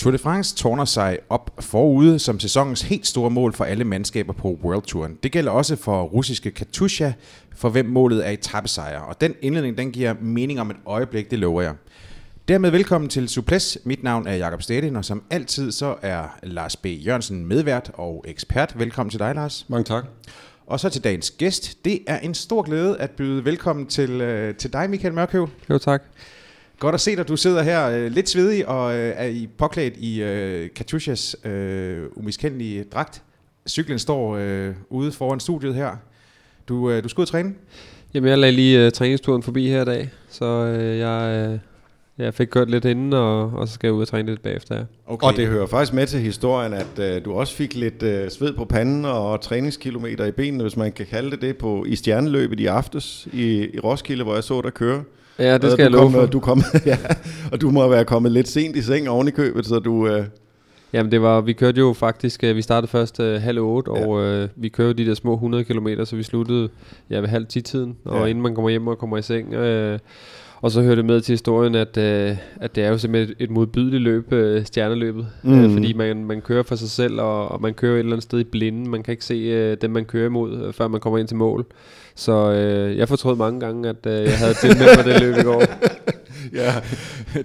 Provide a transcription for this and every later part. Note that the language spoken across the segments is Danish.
Tour de France tårner sig op forude som sæsonens helt store mål for alle mandskaber på World Touren. Det gælder også for russiske Katusha, for hvem målet er etappesejr. Og den indledning, den giver mening om et øjeblik, det lover jeg. Dermed velkommen til Suples. Mit navn er Jakob Stedin, og som altid så er Lars B. Jørgensen medvært og ekspert. Velkommen til dig, Lars. Mange tak. Og så til dagens gæst. Det er en stor glæde at byde velkommen til, øh, til dig, Michael Mørkøv. Jo, tak. Godt at se dig. Du sidder her øh, lidt svedig og øh, er i påklædt i øh, Katushas øh, umiskendelige dragt. Cyklen står øh, ude foran studiet her. Du, øh, du skal ud og træne? Jamen, jeg lagde lige øh, træningsturen forbi her i dag, så øh, jeg, øh, jeg fik kørt lidt inden, og, og så skal jeg ud og træne lidt bagefter. Ja. Okay. Og det hører faktisk med til historien, at øh, du også fik lidt øh, sved på panden og træningskilometer i benene, hvis man kan kalde det det, på, i stjerneløbet i aftes i, i Roskilde, hvor jeg så dig køre. Ja, det skal jeg love for. Du kom, ja, og du må være kommet lidt sent i seng oven i købet, så du... Øh, Jamen det var, vi kørte jo faktisk, øh, vi startede først uh, halv otte, ja. og uh, vi kørte de der små 100 km, så vi sluttede ja, ved halv 10 tiden, og ja. inden man kommer hjem og kommer i seng. Uh, og så hører det med til historien, at, uh, at det er jo simpelthen et, et modbydeligt løb, uh, stjerneløbet, mm. uh, fordi man, man kører for sig selv, og, og man kører et eller andet sted i blinden. Man kan ikke se uh, dem, man kører imod, uh, før man kommer ind til mål. Så øh, jeg fortrød mange gange, at øh, jeg havde tilmeldt mig det løb i går. ja,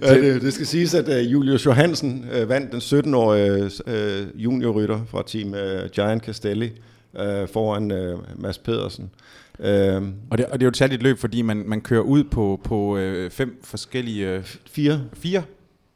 ja det, det skal siges, at uh, Julius Johansen uh, vandt den 17-årige uh, juniorrytter fra team uh, Giant Castelli uh, foran uh, Mads Pedersen. Uh, og, det, og det er jo et særligt løb, fordi man, man kører ud på, på uh, fem forskellige... Uh, fire. Fire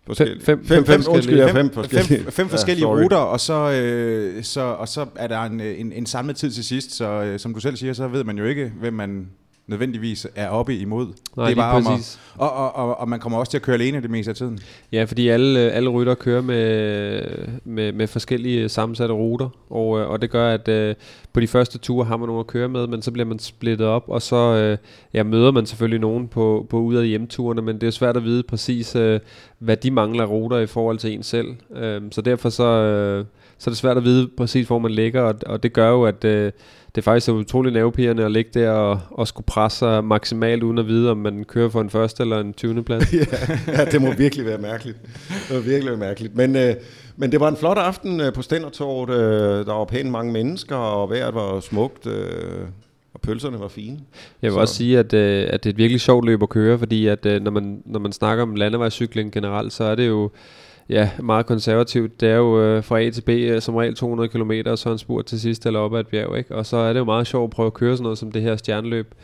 forskellige. Fem, fem, fem, fem, forskellige. Fem, fem forskellige, fem, fem forskellige ja, ruter, og så, øh, så, og så er der en, en, en samlet tid til sidst, så øh, som du selv siger, så ved man jo ikke, hvem man nødvendigvis er oppe imod. Nej, det er bare præcis. At, og, og, og, og man kommer også til at køre alene det meste af tiden. Ja, fordi alle, alle rytter kører med, med, med forskellige sammensatte ruter, og, øh, og det gør, at øh, på de første ture har man nogen at køre med, men så bliver man splittet op, og så øh, ja, møder man selvfølgelig nogen på, på ud af hjemturene, men det er svært at vide præcis, øh, hvad de mangler ruter i forhold til en selv. Øh, så derfor så, øh, så er det svært at vide præcis, hvor man ligger, og, og det gør jo, at øh, det er faktisk så utrolig nervepirrende at ligge der og, og skulle presse sig maksimalt, uden at vide, om man kører for en første eller en 20. plads. ja, ja, det må virkelig være mærkeligt. Det må virkelig være mærkeligt. Men, øh, men det var en flot aften øh, på Stændertorvet. Øh, der var pænt mange mennesker, og vejret var smukt. Øh, og pølserne var fine. Jeg vil så. også sige, at, øh, at det er et virkelig sjovt løb at køre, fordi at, øh, når, man, når man snakker om landevejscykling generelt, så er det jo ja, meget konservativt. Det er jo øh, fra A til B øh, som regel 200 km, og så en spurt til sidst eller op ad et bjerg. Ikke? Og så er det jo meget sjovt at prøve at køre sådan noget som det her stjerneløb.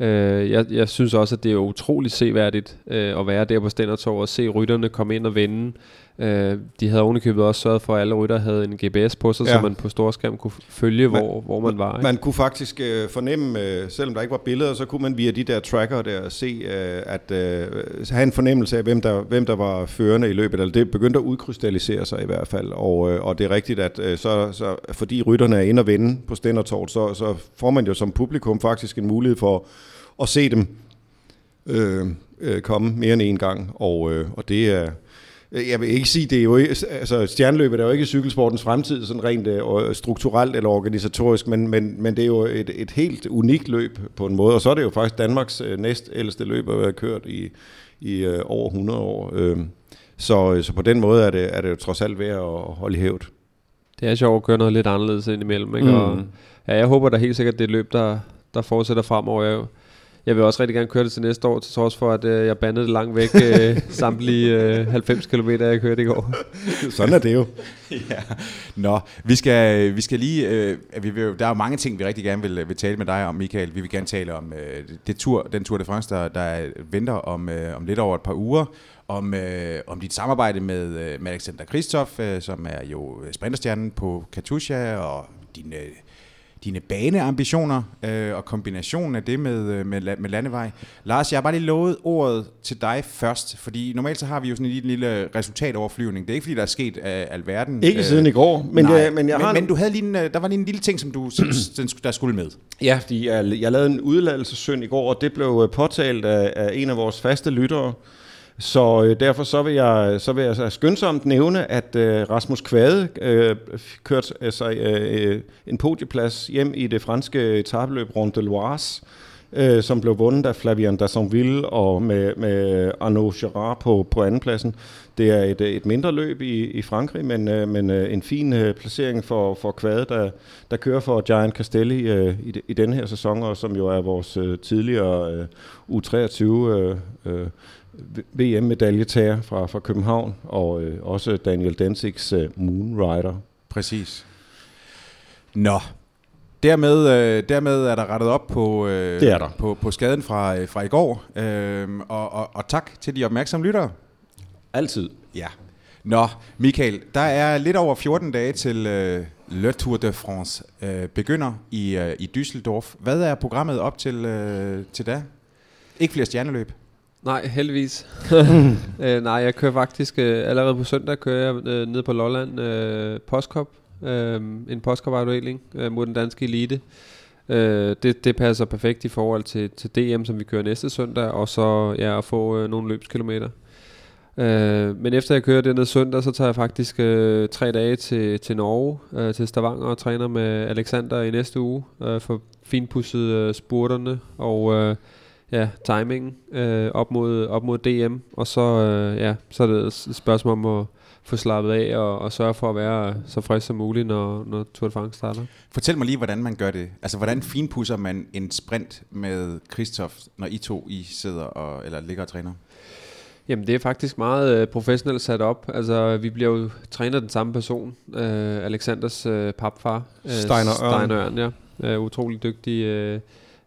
Øh, jeg, jeg synes også, at det er utroligt seværdigt øh, at være der på Stændertorv og se rytterne komme ind og vinde. Øh, de havde ovenikøbet også sørget for, at alle rytter havde en GPS på sig, ja. så man på storskærm kunne følge, man, hvor, hvor man var. Ikke? Man kunne faktisk øh, fornemme, øh, selvom der ikke var billeder, så kunne man via de der tracker der se, øh, at øh, have en fornemmelse af, hvem der, hvem der var førende i løbet. Eller det begyndte at udkrystallisere sig i hvert fald. Og, øh, og det er rigtigt, at øh, så, så, fordi rytterne er inde og vinde på Stændertorv, så, så får man jo som publikum faktisk en mulighed for at se dem øh, øh, komme mere end en gang. Og, øh, og det er jeg vil ikke sige, det er jo altså stjernløbet er jo ikke cykelsportens fremtid, sådan rent uh, strukturelt eller organisatorisk, men, men, men det er jo et, et helt unikt løb på en måde, og så er det jo faktisk Danmarks uh, næst ældste løb, at have kørt i, i uh, over 100 år. Uh, så, så på den måde er det, er det jo trods alt værd at holde i hævd. Det er sjovt at køre noget lidt anderledes ind imellem, ikke? Mm. Og, ja, jeg håber da helt sikkert, det er et løb, der, der fortsætter fremover. Jeg, jeg vil også rigtig gerne køre det til næste år, til trods for, at øh, jeg bandede det langt væk øh, samtlige øh, 90 km, jeg kørte i går. Sådan er det jo. ja. Nå, vi skal, vi skal lige... Øh, vi vil, der er jo mange ting, vi rigtig gerne vil, vil tale med dig om, Michael. Vi vil gerne tale om øh, det tur, den Tour de France, der, der venter om, øh, om lidt over et par uger om, øh, om dit samarbejde med, øh, med Alexander Kristoff, øh, som er jo sprinterstjernen på Katusha, og din øh, dine baneambitioner øh, og kombinationen af det med, øh, med, med landevej. Lars, jeg har bare lige lovet ordet til dig først, fordi normalt så har vi jo sådan en lille, lille resultatoverflyvning. Det er ikke fordi, der er sket af alverden. Ikke øh, siden i går, men, nej, jeg, men jeg men, har... Men du havde lige en, øh, der var lige en lille ting, som du, der skulle med. Ja, fordi jeg, jeg lavede en udladelsessynd i går, og det blev øh, påtalt af, af en af vores faste lyttere, så øh, derfor så vil jeg så vil jeg så skyndsomt nævne, at øh, Rasmus Kvade øh, kørte altså, øh, en podieplads hjem i det franske etabløb Ronde de Loire øh, som blev vundet af Flavien Dassonville og med, med Arnaud Gerard på, på andenpladsen. Det er et, et mindre løb i, i Frankrig, men, øh, men øh, en fin øh, placering for, for Kvade, der, der kører for Giant Castelli øh, i, i den her sæson, og som jo er vores øh, tidligere øh, U23 øh, øh, VM-medaljetager fra, fra København, og øh, også Daniel Danzigs øh, Moonrider. Præcis. Nå, dermed, øh, dermed er der rettet op på, øh, Det er der. på, på skaden fra, øh, fra i går, øh, og, og, og tak til de opmærksomme lyttere. Altid. Ja. Nå, Michael, der er lidt over 14 dage til øh, Le Tour de France øh, begynder i, øh, i Düsseldorf. Hvad er programmet op til, øh, til da? Ikke flere stjerneløb. Nej, heldigvis. øh, nej, jeg kører faktisk øh, allerede på søndag kører jeg øh, ned på Lolland øh, Postkop. Øh, en postkop-afdeling øh, mod den danske elite. Øh, det, det passer perfekt i forhold til, til DM, som vi kører næste søndag, og så ja, at få øh, nogle løbskilometer. Øh, men efter jeg kører det ned søndag, så tager jeg faktisk øh, tre dage til, til Norge, øh, til Stavanger og træner med Alexander i næste uge øh, for finpudset øh, spurterne og øh, ja, timingen øh, op, mod, op mod DM. Og så, øh, ja, så er det et spørgsmål om at få slappet af og, og sørge for at være så frisk som muligt, når, når Tour de France starter. Fortæl mig lige, hvordan man gør det. Altså, hvordan finpusser man en sprint med Christoph, når I to I sidder og, eller ligger og træner? Jamen det er faktisk meget øh, professionelt sat op. Altså vi bliver jo trænet af den samme person, øh, Alexanders øh, papfar. Øh, Steiner Ørn. Steiner Ørn, ja. Øh, utrolig dygtig øh,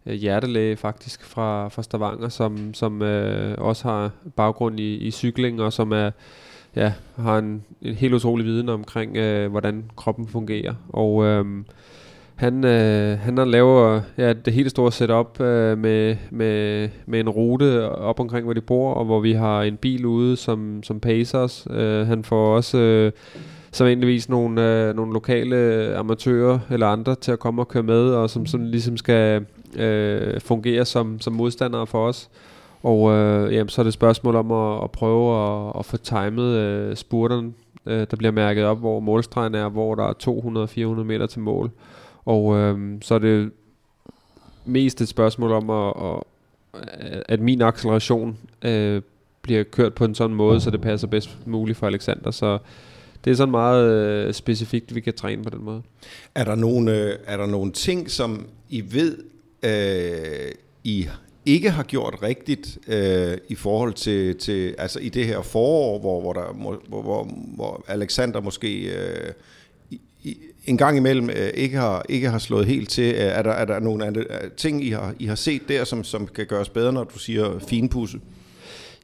Øh, hjertelæge faktisk fra, fra Stavanger, som, som øh, også har baggrund i, i cykling, og som er, ja, har en, en helt utrolig viden omkring, øh, hvordan kroppen fungerer. Og øh, han, øh, han har lavet ja, det helt store setup øh, med, med, med en rute op omkring, hvor de bor, og hvor vi har en bil ude, som, som pacer os. Øh, han får også øh, sædvanligvis nogle, øh, nogle lokale amatører eller andre til at komme og køre med, og som sådan ligesom skal øh, fungere som, som modstandere for os. Og øh, jamen, så er det et spørgsmål om at, at prøve at, at få timet øh, spurteren, øh, der bliver mærket op, hvor målstregen er, hvor der er 200-400 meter til mål. Og øh, så er det mest et spørgsmål om, at, at, at min acceleration øh, bliver kørt på en sådan måde, så det passer bedst muligt for Alexander. Så det er sådan meget øh, specifikt, vi kan træne på den måde. Er der nogle, øh, er der nogle ting, som I ved, øh, I ikke har gjort rigtigt øh, i forhold til, til, altså i det her forår, hvor, hvor, der, hvor, hvor, hvor Alexander måske øh, i, en gang imellem øh, ikke, har, ikke har slået helt til. Øh, Er der, er der nogle andre, øh, ting, I har, I har set der, som, som kan gøres bedre, når du siger finpudse?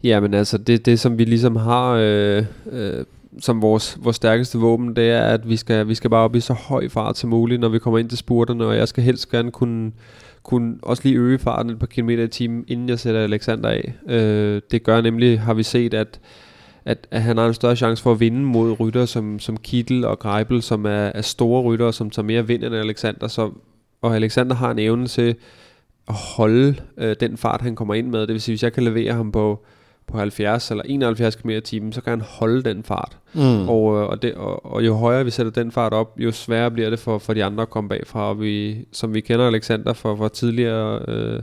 Ja, men altså det, det som vi ligesom har øh, øh, som vores, vores stærkeste våben, det er, at vi skal, vi skal bare op i så høj fart som muligt, når vi kommer ind til spurterne, og jeg skal helst gerne kunne, kunne også lige øge farten et par kilometer i timen, inden jeg sætter Alexander af. Øh, det gør nemlig, har vi set, at, at, at han har en større chance for at vinde mod rytter som, som Kittel og Greibel, som er, er store rytter, som tager mere vind end Alexander. Så, og Alexander har en evne til at holde øh, den fart, han kommer ind med. Det vil sige, hvis jeg kan levere ham på, på 70 eller 71 km i timen, så kan han holde den fart. Mm. Og, øh, og, det, og, og jo højere vi sætter den fart op, jo sværere bliver det for, for de andre at komme bagfra. Og vi, som vi kender Alexander fra, fra tidligere øh,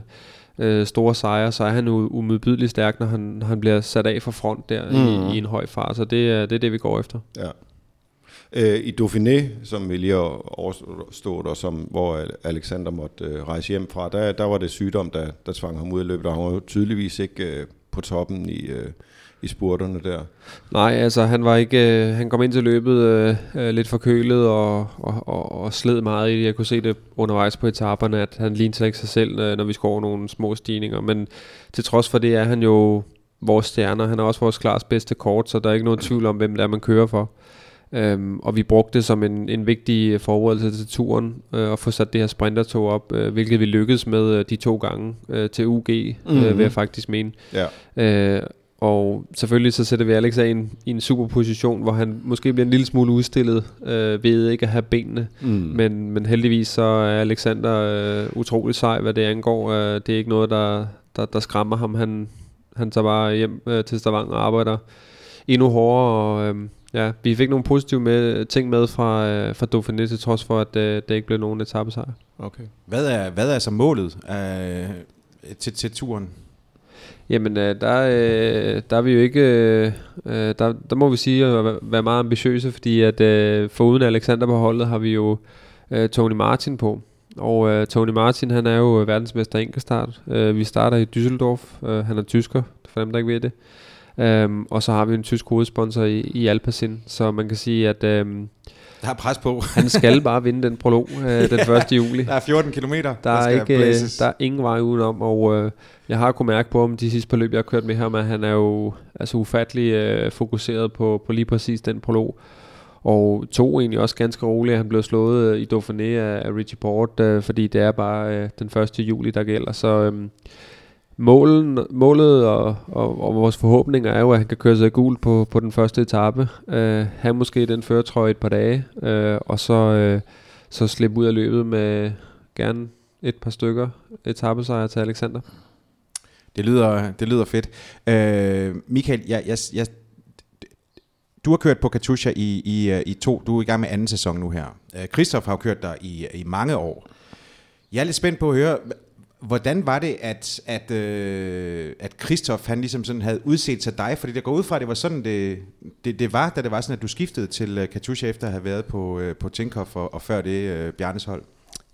øh, store sejre, så er han jo umiddelbart stærk, når han, han bliver sat af for front der mm. i, i en høj fart. Så det, er- det er det, vi går efter. Ja. Øh, I Dauphiné, som vi lige har overstået, og som, hvor Alexander måtte øh, rejse hjem fra, der, der var det sygdom, der, der tvang ham ud i løbet, og han var jo tydeligvis ikke øh, på toppen i, øh, i spurterne der. Nej, altså han var ikke, øh, han kom ind til løbet øh, øh, lidt forkølet og, og, og, og sled meget i det. Jeg kunne se det undervejs på etaperne, at han lignede ikke sig selv, øh, når vi skulle over nogle små stigninger. Men til trods for det er han jo vores stjerner. Han er også vores klars bedste kort, så der er ikke nogen tvivl om, hvem det er, man kører for. Øhm, og vi brugte det som en, en vigtig forberedelse til turen, øh, at få sat det her sprintertog op, øh, hvilket vi lykkedes med øh, de to gange øh, til UG, mm-hmm. øh, vil jeg faktisk mene. Ja. Øh, og selvfølgelig så sætter vi Alex af i en, i en super position, hvor han måske bliver en lille smule udstillet øh, ved ikke at have benene. Mm. Men, men heldigvis så er Alexander øh, utrolig sej, hvad det angår. Øh, det er ikke noget, der, der, der skræmmer ham. Han, han tager bare hjem øh, til Stavanger og arbejder endnu hårdere. Og, øh, ja, vi fik nogle positive med, ting med fra, øh, fra Dauphiné, til trods for, at øh, det ikke blev nogen etappesejr. Okay. Hvad er, hvad er så målet? Uh, til, til turen? Jamen, øh, der, øh, der er vi jo ikke... Øh, øh, der, der må vi sige at være meget ambitiøse, fordi at øh, foruden Alexander på holdet har vi jo øh, Tony Martin på. Og øh, Tony Martin, han er jo verdensmester enkeltstart. Øh, vi starter i Düsseldorf. Øh, han er tysker, for dem der ikke ved det. Um, og så har vi en tysk hovedsponsor i, i Alpacin, så man kan sige, at um, der er pres på. han skal bare vinde den prolog uh, den 1. juli. Der er 14 km, der, der er ikke, blæses. Der er ingen vej udenom, og uh, jeg har kunnet mærke på om de sidste par løb, jeg har kørt med ham, at han er jo altså ufattelig uh, fokuseret på, på lige præcis den prolog. Og to egentlig også ganske roligt. Han blev slået uh, i Dauphiné af, af Richie Port, uh, fordi det er bare uh, den 1. juli, der gælder. Så um, Målen, målet og, og, og vores forhåbninger er jo, at han kan køre sig gul på, på den første etape. Uh, han måske den føretrøje et par dage, uh, og så, uh, så slippe ud af løbet med gerne et par stykker etappesejre til Alexander. Det lyder, det lyder fedt. Uh, Michael, jeg, jeg, jeg, du har kørt på Katusha i, i, i to, du er i gang med anden sæson nu her. Uh, Christoph har jo kørt der i, i mange år. Jeg er lidt spændt på at høre, Hvordan var det, at, at, øh, at Christoph han ligesom sådan havde udset til dig? Fordi det går ud fra, at det var sådan, det, det, det var, da det var sådan, at du skiftede til øh, Katusha efter at have været på, øh, på Tinkoff og, og før det øh, Bjarnes hold.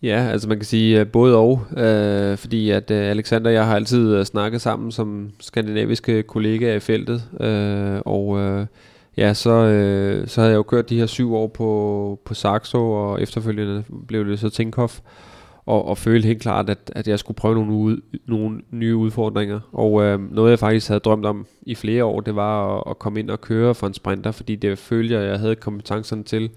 Ja, altså man kan sige øh, både og, øh, fordi at øh, Alexander og jeg har altid øh, snakket sammen som skandinaviske kollegaer i feltet, øh, og øh, ja, så, øh, så havde jeg jo kørt de her syv år på, på Saxo, og efterfølgende blev det så Tinkoff, og, og følte helt klart, at, at jeg skulle prøve nogle, ude, nogle nye udfordringer. Og øh, noget jeg faktisk havde drømt om i flere år, det var at, at komme ind og køre for en sprinter, fordi det følte jeg, jeg havde kompetencerne til.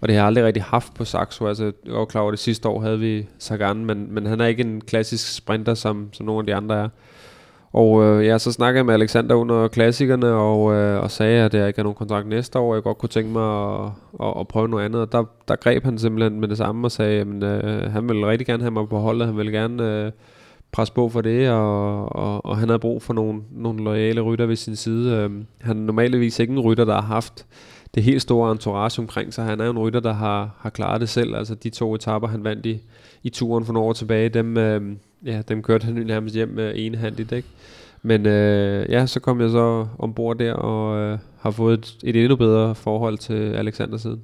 Og det har jeg aldrig rigtig haft på Saxo. Altså, jeg var klar over, det sidste år havde vi Sagan, men, men han er ikke en klassisk sprinter, som, som nogle af de andre er. Og øh, ja, så snakkede jeg med Alexander under klassikerne, og, øh, og sagde, at jeg ikke har nogen kontrakt næste år, og jeg godt kunne tænke mig at, at, at prøve noget andet. Og der, der greb han simpelthen med det samme og sagde, at øh, han ville rigtig gerne have mig på holdet, han ville gerne øh, presse på for det, og, og, og han havde brug for nogle, nogle lojale rytter ved sin side. Øh, han er normalvis ikke en rytter, der har haft det helt store entourage omkring sig. Han er en rytter, der har, har klaret det selv. Altså de to etapper, han vandt i, i turen for nogle år tilbage, dem, øh, ja, dem kørte han nærmest hjem øh, med enhandigt, ikke? Men øh, ja, så kom jeg så ombord der og øh, har fået et, et endnu bedre forhold til Alexander siden.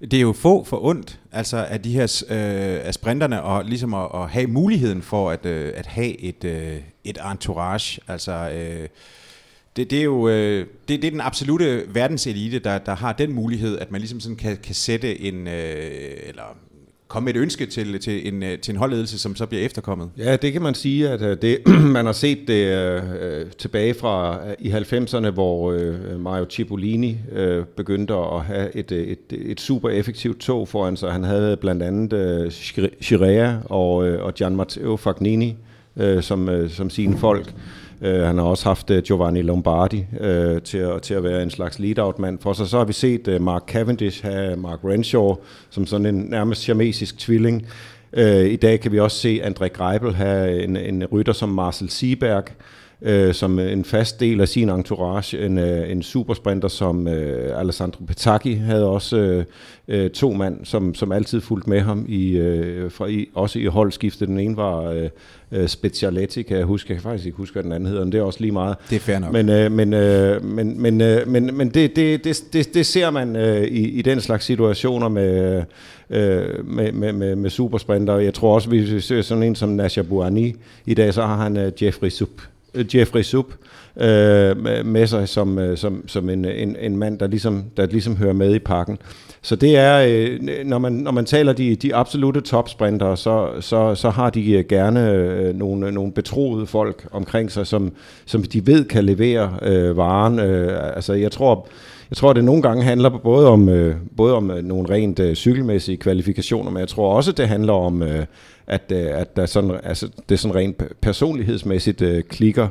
Det er jo få for ondt, altså af de her øh, af sprinterne, og ligesom at, at have muligheden for at, øh, at have et, øh, et entourage. Altså, øh, det, det er jo øh, det, det er den absolute verdenselite, der, der har den mulighed, at man ligesom sådan kan, kan sætte en, øh, eller komme med et ønske til, til, en, øh, til en holdledelse, som så bliver efterkommet? Ja, det kan man sige, at øh, det, man har set det øh, øh tilbage fra i 90'erne, hvor øh, Mario Cipollini øh, begyndte at have et, et, et super effektivt tog foran sig. Han havde blandt andet øh, Chirea og, øh, og Gian Matteo Fagnini øh, som, øh, som sine folk. Øh, han har også haft øh, Giovanni Lombardi øh, til, at, til at være en slags lead-out-mand for sig. Så har vi set øh, Mark Cavendish have Mark Renshaw som sådan en nærmest siamesisk tvilling. Øh, I dag kan vi også se André Greipel have en, en rytter som Marcel Sieberg, uh, som en fast del af sin entourage. En, uh, en supersprinter som uh, Alessandro Petacchi havde også uh, uh, to mand, som, som altid fulgte med ham, i, uh, fra, i, også i holdskiftet. Den ene var uh, øh, Specialetti, kan jeg huske. Jeg kan faktisk ikke huske, hvad den anden hedder, men det er også lige meget. Det er fair nok. Men, øh, men, øh, men, men, øh, men, men det, det, det, det, det ser man øh, i, i den slags situationer med, øh, med, med, med, med supersprinter. Jeg tror også, hvis vi ser sådan en som Nasha Buani i dag, så har han øh, Jeffrey Sup. Øh, Jeffrey Sub øh, med sig som, øh, som, som en, en, en mand, der ligesom, der ligesom hører med i pakken. Så det er, øh, når man, når man taler de, de absolute topsprinter, så, så, så har de øh, gerne øh, nogle, nogle betroede folk omkring sig, som, som de ved kan levere øh, varen. Øh, altså jeg tror, jeg tror, det nogle gange handler både om, øh, både om nogle rent øh, cykelmæssige kvalifikationer, men jeg tror også, det handler om, øh, at, øh, at der sådan, altså, det er sådan rent personlighedsmæssigt øh, klikker.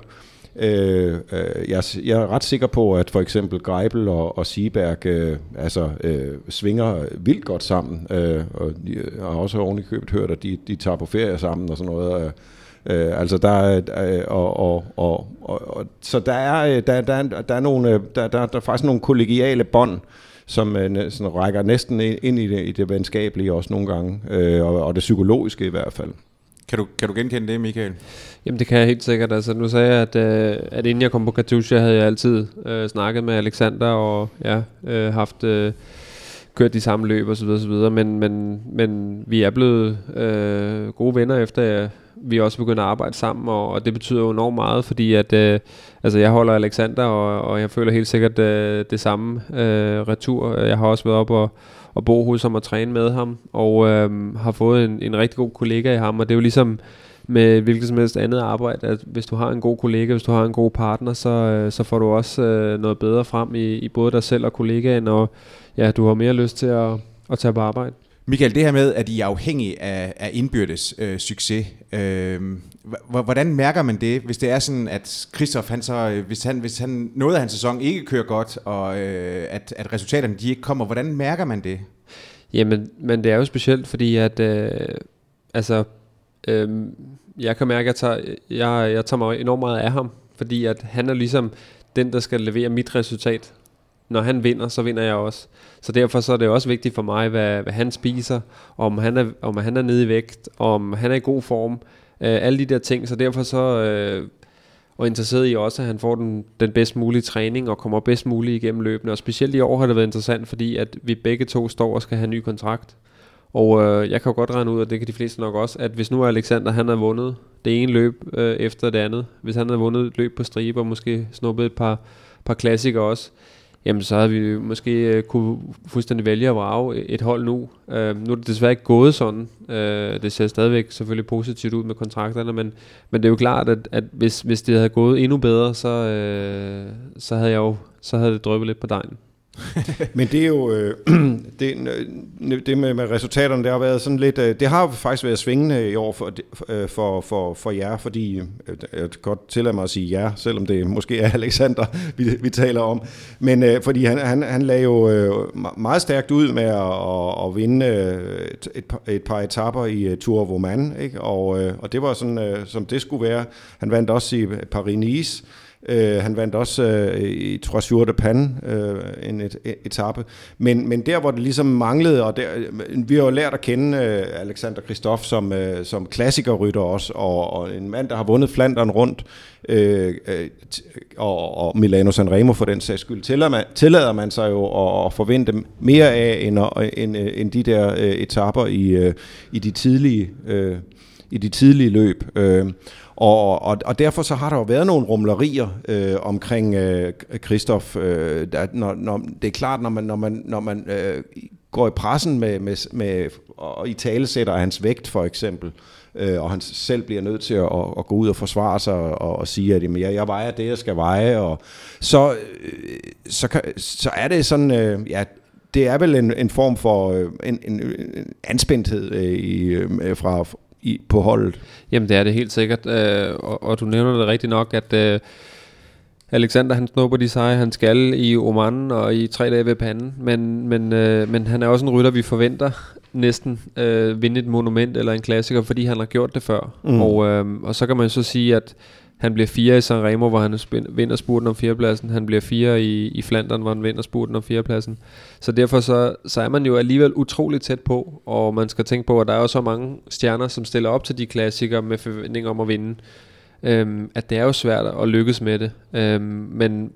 Øh, øh, jeg, jeg er ret sikker på, at for eksempel Greibel og, og Sieberg øh, altså, øh, svinger vildt godt sammen, øh, og de øh, har også oven i hørt, at de, de tager på ferie sammen og sådan noget. Øh, Øh, altså der øh, og, og, og, og, og, så der er, der, der, der er nogle, der, der, der er faktisk nogle kollegiale bånd, som øh, sådan rækker næsten ind i det, i det venskabelige også nogle gange, øh, og, og det psykologiske i hvert fald. Kan du, kan du genkende det, Michael? Jamen det kan jeg helt sikkert. Altså, nu sagde jeg, at, øh, at inden jeg kom på Katusha, havde jeg altid øh, snakket med Alexander og ja, øh, haft øh, kørt de samme løb osv. osv. Men, men, men vi er blevet øh, gode venner efter, at vi også begyndt at arbejde sammen, og, og det betyder jo enormt meget, fordi at, øh, altså jeg holder Alexander, og, og jeg føler helt sikkert øh, det samme øh, retur. Jeg har også været op og, og bo hos ham og træne med ham, og øh, har fået en, en rigtig god kollega i ham, og det er jo ligesom med hvilket som helst andet arbejde, at hvis du har en god kollega, hvis du har en god partner, så, øh, så får du også øh, noget bedre frem i, i både dig selv og kollegaen, og ja, du har mere lyst til at, at tage på arbejde. Michael, det her med, at I er afhængige af, af indbyrdes øh, succes, øh, hvordan mærker man det, hvis det er sådan, at Christoph, han så, øh, hvis, han, hvis han noget af hans sæson ikke kører godt, og øh, at, at resultaterne de ikke kommer, hvordan mærker man det? Jamen, men det er jo specielt, fordi at, øh, altså, øh, jeg kan mærke, at jeg tager, jeg, jeg tager mig enormt meget af ham, fordi at han er ligesom den, der skal levere mit resultat når han vinder, så vinder jeg også. Så derfor så er det også vigtigt for mig, hvad, hvad han spiser, om han, er, om han er nede i vægt, om han er i god form, øh, alle de der ting. Så derfor så øh, og interesseret i også, at han får den, den bedst mulige træning og kommer bedst muligt igennem løbende. Og specielt i år har det været interessant, fordi at vi begge to står og skal have en ny kontrakt. Og øh, jeg kan jo godt regne ud, og det kan de fleste nok også, at hvis nu Alexander han har vundet det ene løb øh, efter det andet, hvis han har vundet et løb på stribe og måske snuppet et par, par klassikere også, jamen så havde vi måske øh, kunne fuldstændig vælge at vrage et hold nu. Øh, nu er det desværre ikke gået sådan. Øh, det ser stadigvæk selvfølgelig positivt ud med kontrakterne, men, men det er jo klart, at, at hvis, hvis det havde gået endnu bedre, så, øh, så havde jeg jo så havde det drøbet lidt på dejen. Men det er jo øh, det, øh, det med, med resultaterne, det har været sådan lidt, øh, det har faktisk været svingende i år for, øh, for, for, for jer, fordi øh, jeg kan godt tillade mig at sige ja, selvom det måske er Alexander, vi, vi taler om. Men øh, fordi han, han, han lagde jo øh, meget stærkt ud med at, at, at vinde øh, et, et, par, et par etapper i øh, Tour of Oman, ikke? Og, øh, og det var sådan, øh, som det skulle være. Han vandt også i Paris-Nice, Øh, han vandt også øh, i Trois de Pan øh, en et, et, etape. Men, men der, hvor det ligesom manglede, og der, øh, vi har jo lært at kende øh, Alexander Kristoff som, øh, som klassikerrytter også, og, og en mand, der har vundet Flandern rundt, øh, øh, og, og Milano Sanremo for den sags skyld, tillader man, tillader man sig jo at, at forvente mere af, end, end, øh, end de der øh, etapper i, øh, i de tidlige... Øh, i de tidlige løb. Øh, og, og, og derfor så har der jo været nogle rumlerier øh, omkring øh, Christoph. Øh, der, når, når, det er klart, når man, når man, når man øh, går i pressen med, med, med og i talesætter hans vægt for eksempel, øh, og han selv bliver nødt til at, at, at gå ud og forsvare sig og, og sige, at jamen, jeg, jeg vejer det, jeg skal veje, og så, øh, så, kan, så er det sådan, øh, ja, det er vel en, en form for øh, en, en, en anspændthed øh, i, øh, fra, i, på holdet. Jamen det er det helt sikkert, øh, og, og du nævner det rigtigt nok, at øh, Alexander han snupper de seje, han skal i Oman og i tre dage ved panden, men, men, øh, men han er også en rytter, vi forventer næsten øh, vinde et monument eller en klassiker, fordi han har gjort det før. Mm. Og, øh, og så kan man så sige, at han bliver fire i San Remo, hvor han vinder spurten om fjerdepladsen. Han bliver fire i, i Flandern, hvor han vinder spurten om fjerdepladsen. Så derfor så, så er man jo alligevel utroligt tæt på, og man skal tænke på, at der er jo så mange stjerner, som stiller op til de klassikere med forventning om at vinde. Øhm, at det er jo svært at lykkes med det. Øhm, men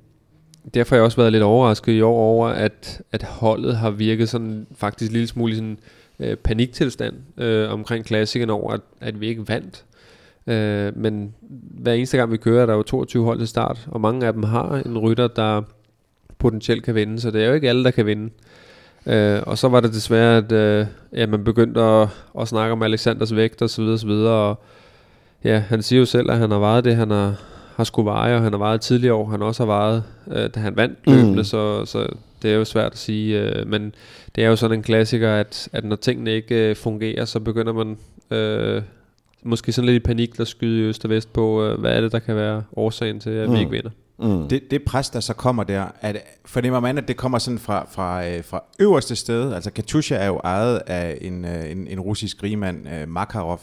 derfor har jeg også været lidt overrasket i år over, at, at holdet har virket sådan faktisk en lille smule sådan, øh, paniktilstand øh, omkring klassikerne over, at, at vi ikke vandt. Øh, men hver eneste gang vi kører, er der jo 22 hold til start, og mange af dem har en rytter, der potentielt kan vinde, så det er jo ikke alle, der kan vinde. Øh, og så var det desværre, at øh, ja, man begyndte at, at snakke om Alexanders vægt og så videre, og så videre, og ja, han siger jo selv, at han har vejet det, han har, har skulle veje, og han har vejet tidligere år, han også har vejet, øh, da han vandt løbende, mm. så, så det er jo svært at sige, øh, men det er jo sådan en klassiker, at, at når tingene ikke øh, fungerer, så begynder man øh, måske sådan lidt i panik, der skyder i øst og vest på, øh, hvad er det, der kan være årsagen til, at mm. vi ikke vinder. Mm. Det, det pres, der så kommer der, at, fornemmer man, at det kommer sådan fra, fra, øh, fra øverste sted? Altså Katusha er jo ejet af en, øh, en, en russisk rigmand, øh, Makarov,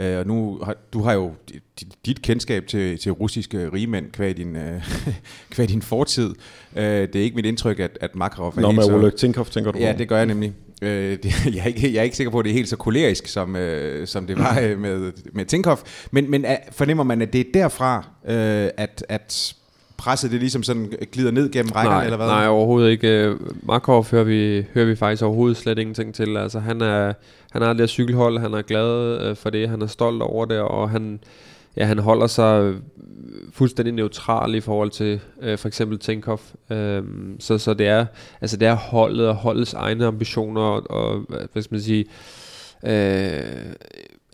Øh, og nu har, du har jo dit, dit kendskab til, til russiske rigmænd kvad din, øh, kvad din fortid. Øh, det er ikke mit indtryk, at, at Makarov er Nå, med Oleg Tinkov, tænker du Ja, det gør jeg nemlig. Øh, det, jeg, er ikke, jeg er ikke sikker på, at det er helt så kolerisk, som, øh, som det var øh, med, med Tinkoff. Men, men er, fornemmer man, at det er derfra, øh, at, at presset det ligesom sådan glider ned gennem rækkerne, nej, eller hvad? Nej, overhovedet ikke. Markov hører vi, hører vi faktisk overhovedet slet ingenting til. Altså, han, er, han har det der cykelhold, han er glad øh, for det, han er stolt over det, og han, ja, han holder sig fuldstændig neutral i forhold til øh, for eksempel Tinkoff. Øhm, så, så det er altså det er holdet og holdets egne ambitioner og, og hvad skal man sige øh,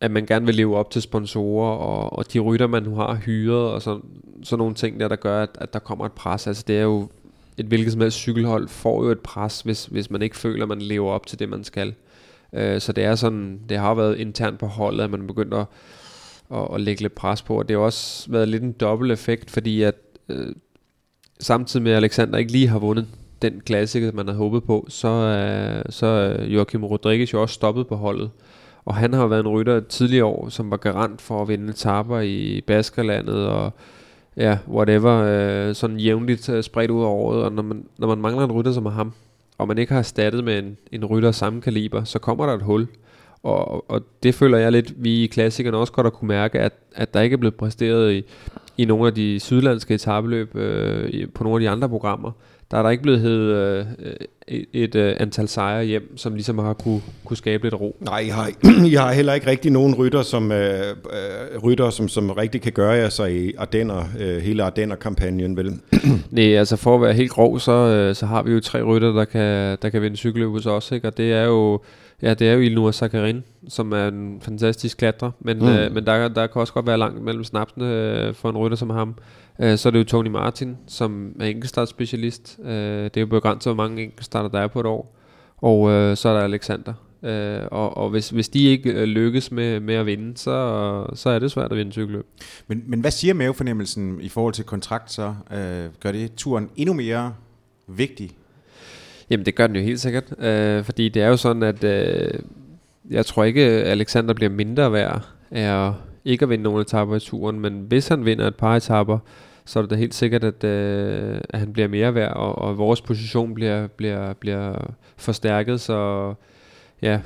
at man gerne vil leve op til sponsorer og, og de rytter man nu har hyret og sådan, sådan nogle ting der der gør at, at der kommer et pres. Altså det er jo et hvilket som helst cykelhold får jo et pres hvis hvis man ikke føler at man lever op til det man skal. Øh, så det er sådan det har været internt på holdet at man begynder at og, og lægge lidt pres på. Og det har også været lidt en dobbelt effekt, fordi at øh, samtidig med at Alexander ikke lige har vundet den klassiker, man havde håbet på, så er så er Joachim Rodriguez jo også stoppet på holdet. Og han har været en rytter tidligere år, som var garant for at vinde etaper i Baskerlandet og ja, whatever, øh, sådan jævnligt øh, spredt ud over året. Og når man, når man mangler en rytter som er ham, og man ikke har erstattet med en, en rytter af samme kaliber, så kommer der et hul. Og, og det føler jeg lidt, vi i klassikerne også godt at kunne mærke, at, at der ikke er blevet præsteret i, i nogle af de sydlandske etabeløb øh, på nogle af de andre programmer. Der er der ikke blevet hed øh, et, et øh, antal sejre hjem, som ligesom har kunne, kunne skabe lidt ro. Nej, I har, I har heller ikke rigtig nogen rytter, som, øh, øh, rytter, som, som rigtig kan gøre jer sig i Ardenner, øh, hele Ardenner-kampagnen, vel? Nej, altså for at være helt grov, så, øh, så har vi jo tre rytter, der kan, der kan vinde cykelløb hos os, ikke? og det er jo Ja, det er jo Ilnur Sakarin, som er en fantastisk klatrer, men, mm. øh, men der, der kan også godt være langt mellem snapsene øh, for en rytter som ham. Øh, så er det jo Tony Martin, som er enkeltstartspecialist. Øh, det er jo begrænset, hvor mange enkeltstarter der er på et år. Og øh, så er der Alexander. Øh, og og hvis, hvis de ikke øh, lykkes med, med at vinde, så, så er det svært at vinde cykelløb. Men, men hvad siger mavefornemmelsen i forhold til kontrakt så? Øh, gør det turen endnu mere vigtig Jamen det gør den jo helt sikkert, øh, fordi det er jo sådan, at øh, jeg tror ikke, Alexander bliver mindre værd af at ikke at vinde nogen etaper i turen, men hvis han vinder et par etaper, så er det da helt sikkert, at, øh, at han bliver mere værd, og, og vores position bliver, bliver, bliver forstærket, så ja,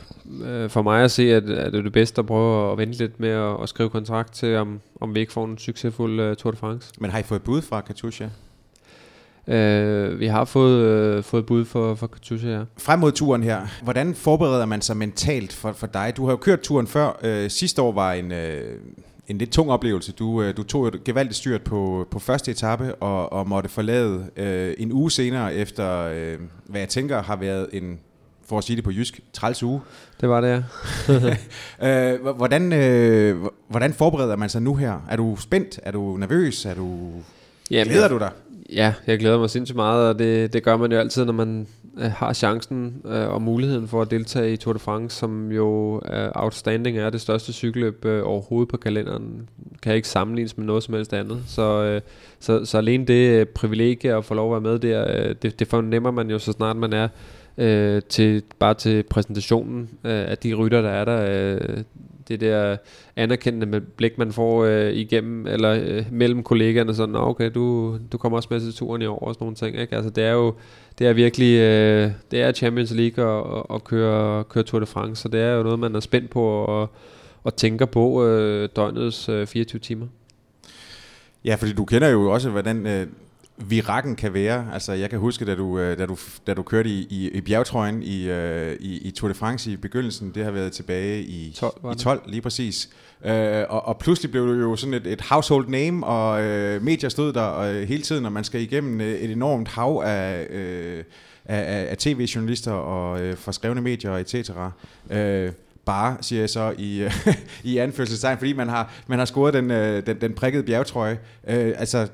øh, for mig at se, at, at det er det bedste at prøve at vente lidt med at, at skrive kontrakt til, om, om vi ikke får en succesfuld uh, Tour de France. Men har I fået bud fra Katusha? Øh, vi har fået, øh, fået bud for, for Katusha, ja. Frem mod turen her, hvordan forbereder man sig mentalt for, for dig? Du har jo kørt turen før. Øh, sidste år var en... Øh en lidt tung oplevelse. Du, øh, du tog et gevaldigt styrt på, på første etape og, og måtte forlade øh, en uge senere efter, øh, hvad jeg tænker har været en, for at sige det på jysk, træls uge. Det var det, ja. øh, hvordan, øh, hvordan forbereder man sig nu her? Er du spændt? Er du nervøs? Er du... Jamen, Glæder du dig? Ja, jeg glæder mig sindssygt meget, og det, det gør man jo altid, når man øh, har chancen øh, og muligheden for at deltage i Tour de France, som jo er outstanding er det største cykelløb øh, overhovedet på kalenderen. Kan ikke sammenlignes med noget som helst andet. Så, øh, så, så alene det øh, privilegie at få lov at være med der, øh, det, det fornemmer man jo så snart man er øh, til bare til præsentationen øh, af de rytter, der er der. Øh, det der anerkendende blik, man får øh, igennem, eller øh, mellem kollegaerne, sådan, okay, du, du kommer også med til turen i år, og sådan nogle ting, ikke? Altså, det er jo, det er virkelig, øh, det er Champions League at, at køre, køre Tour de France, så det er jo noget, man er spændt på, og, og tænker på øh, døgnets øh, 24 timer. Ja, fordi du kender jo også, hvordan øh, virakken kan være. Altså, jeg kan huske, da du, øh, da du, da du kørte i, i, i bjergtrøjen i, uh, i, i Tour de France i begyndelsen, det har været tilbage i 12, i 12 lige præcis. Uh, og, og pludselig blev du jo sådan et, et household name, og uh, medier stod der uh, hele tiden, og man skal igennem et enormt hav af, uh, af, af tv-journalister og uh, fra skrevne medier, etc. Uh, bare, siger jeg så i, i anførselstegn, fordi man har, man har scoret den, den, den prikkede bjergtrøje. Uh, altså,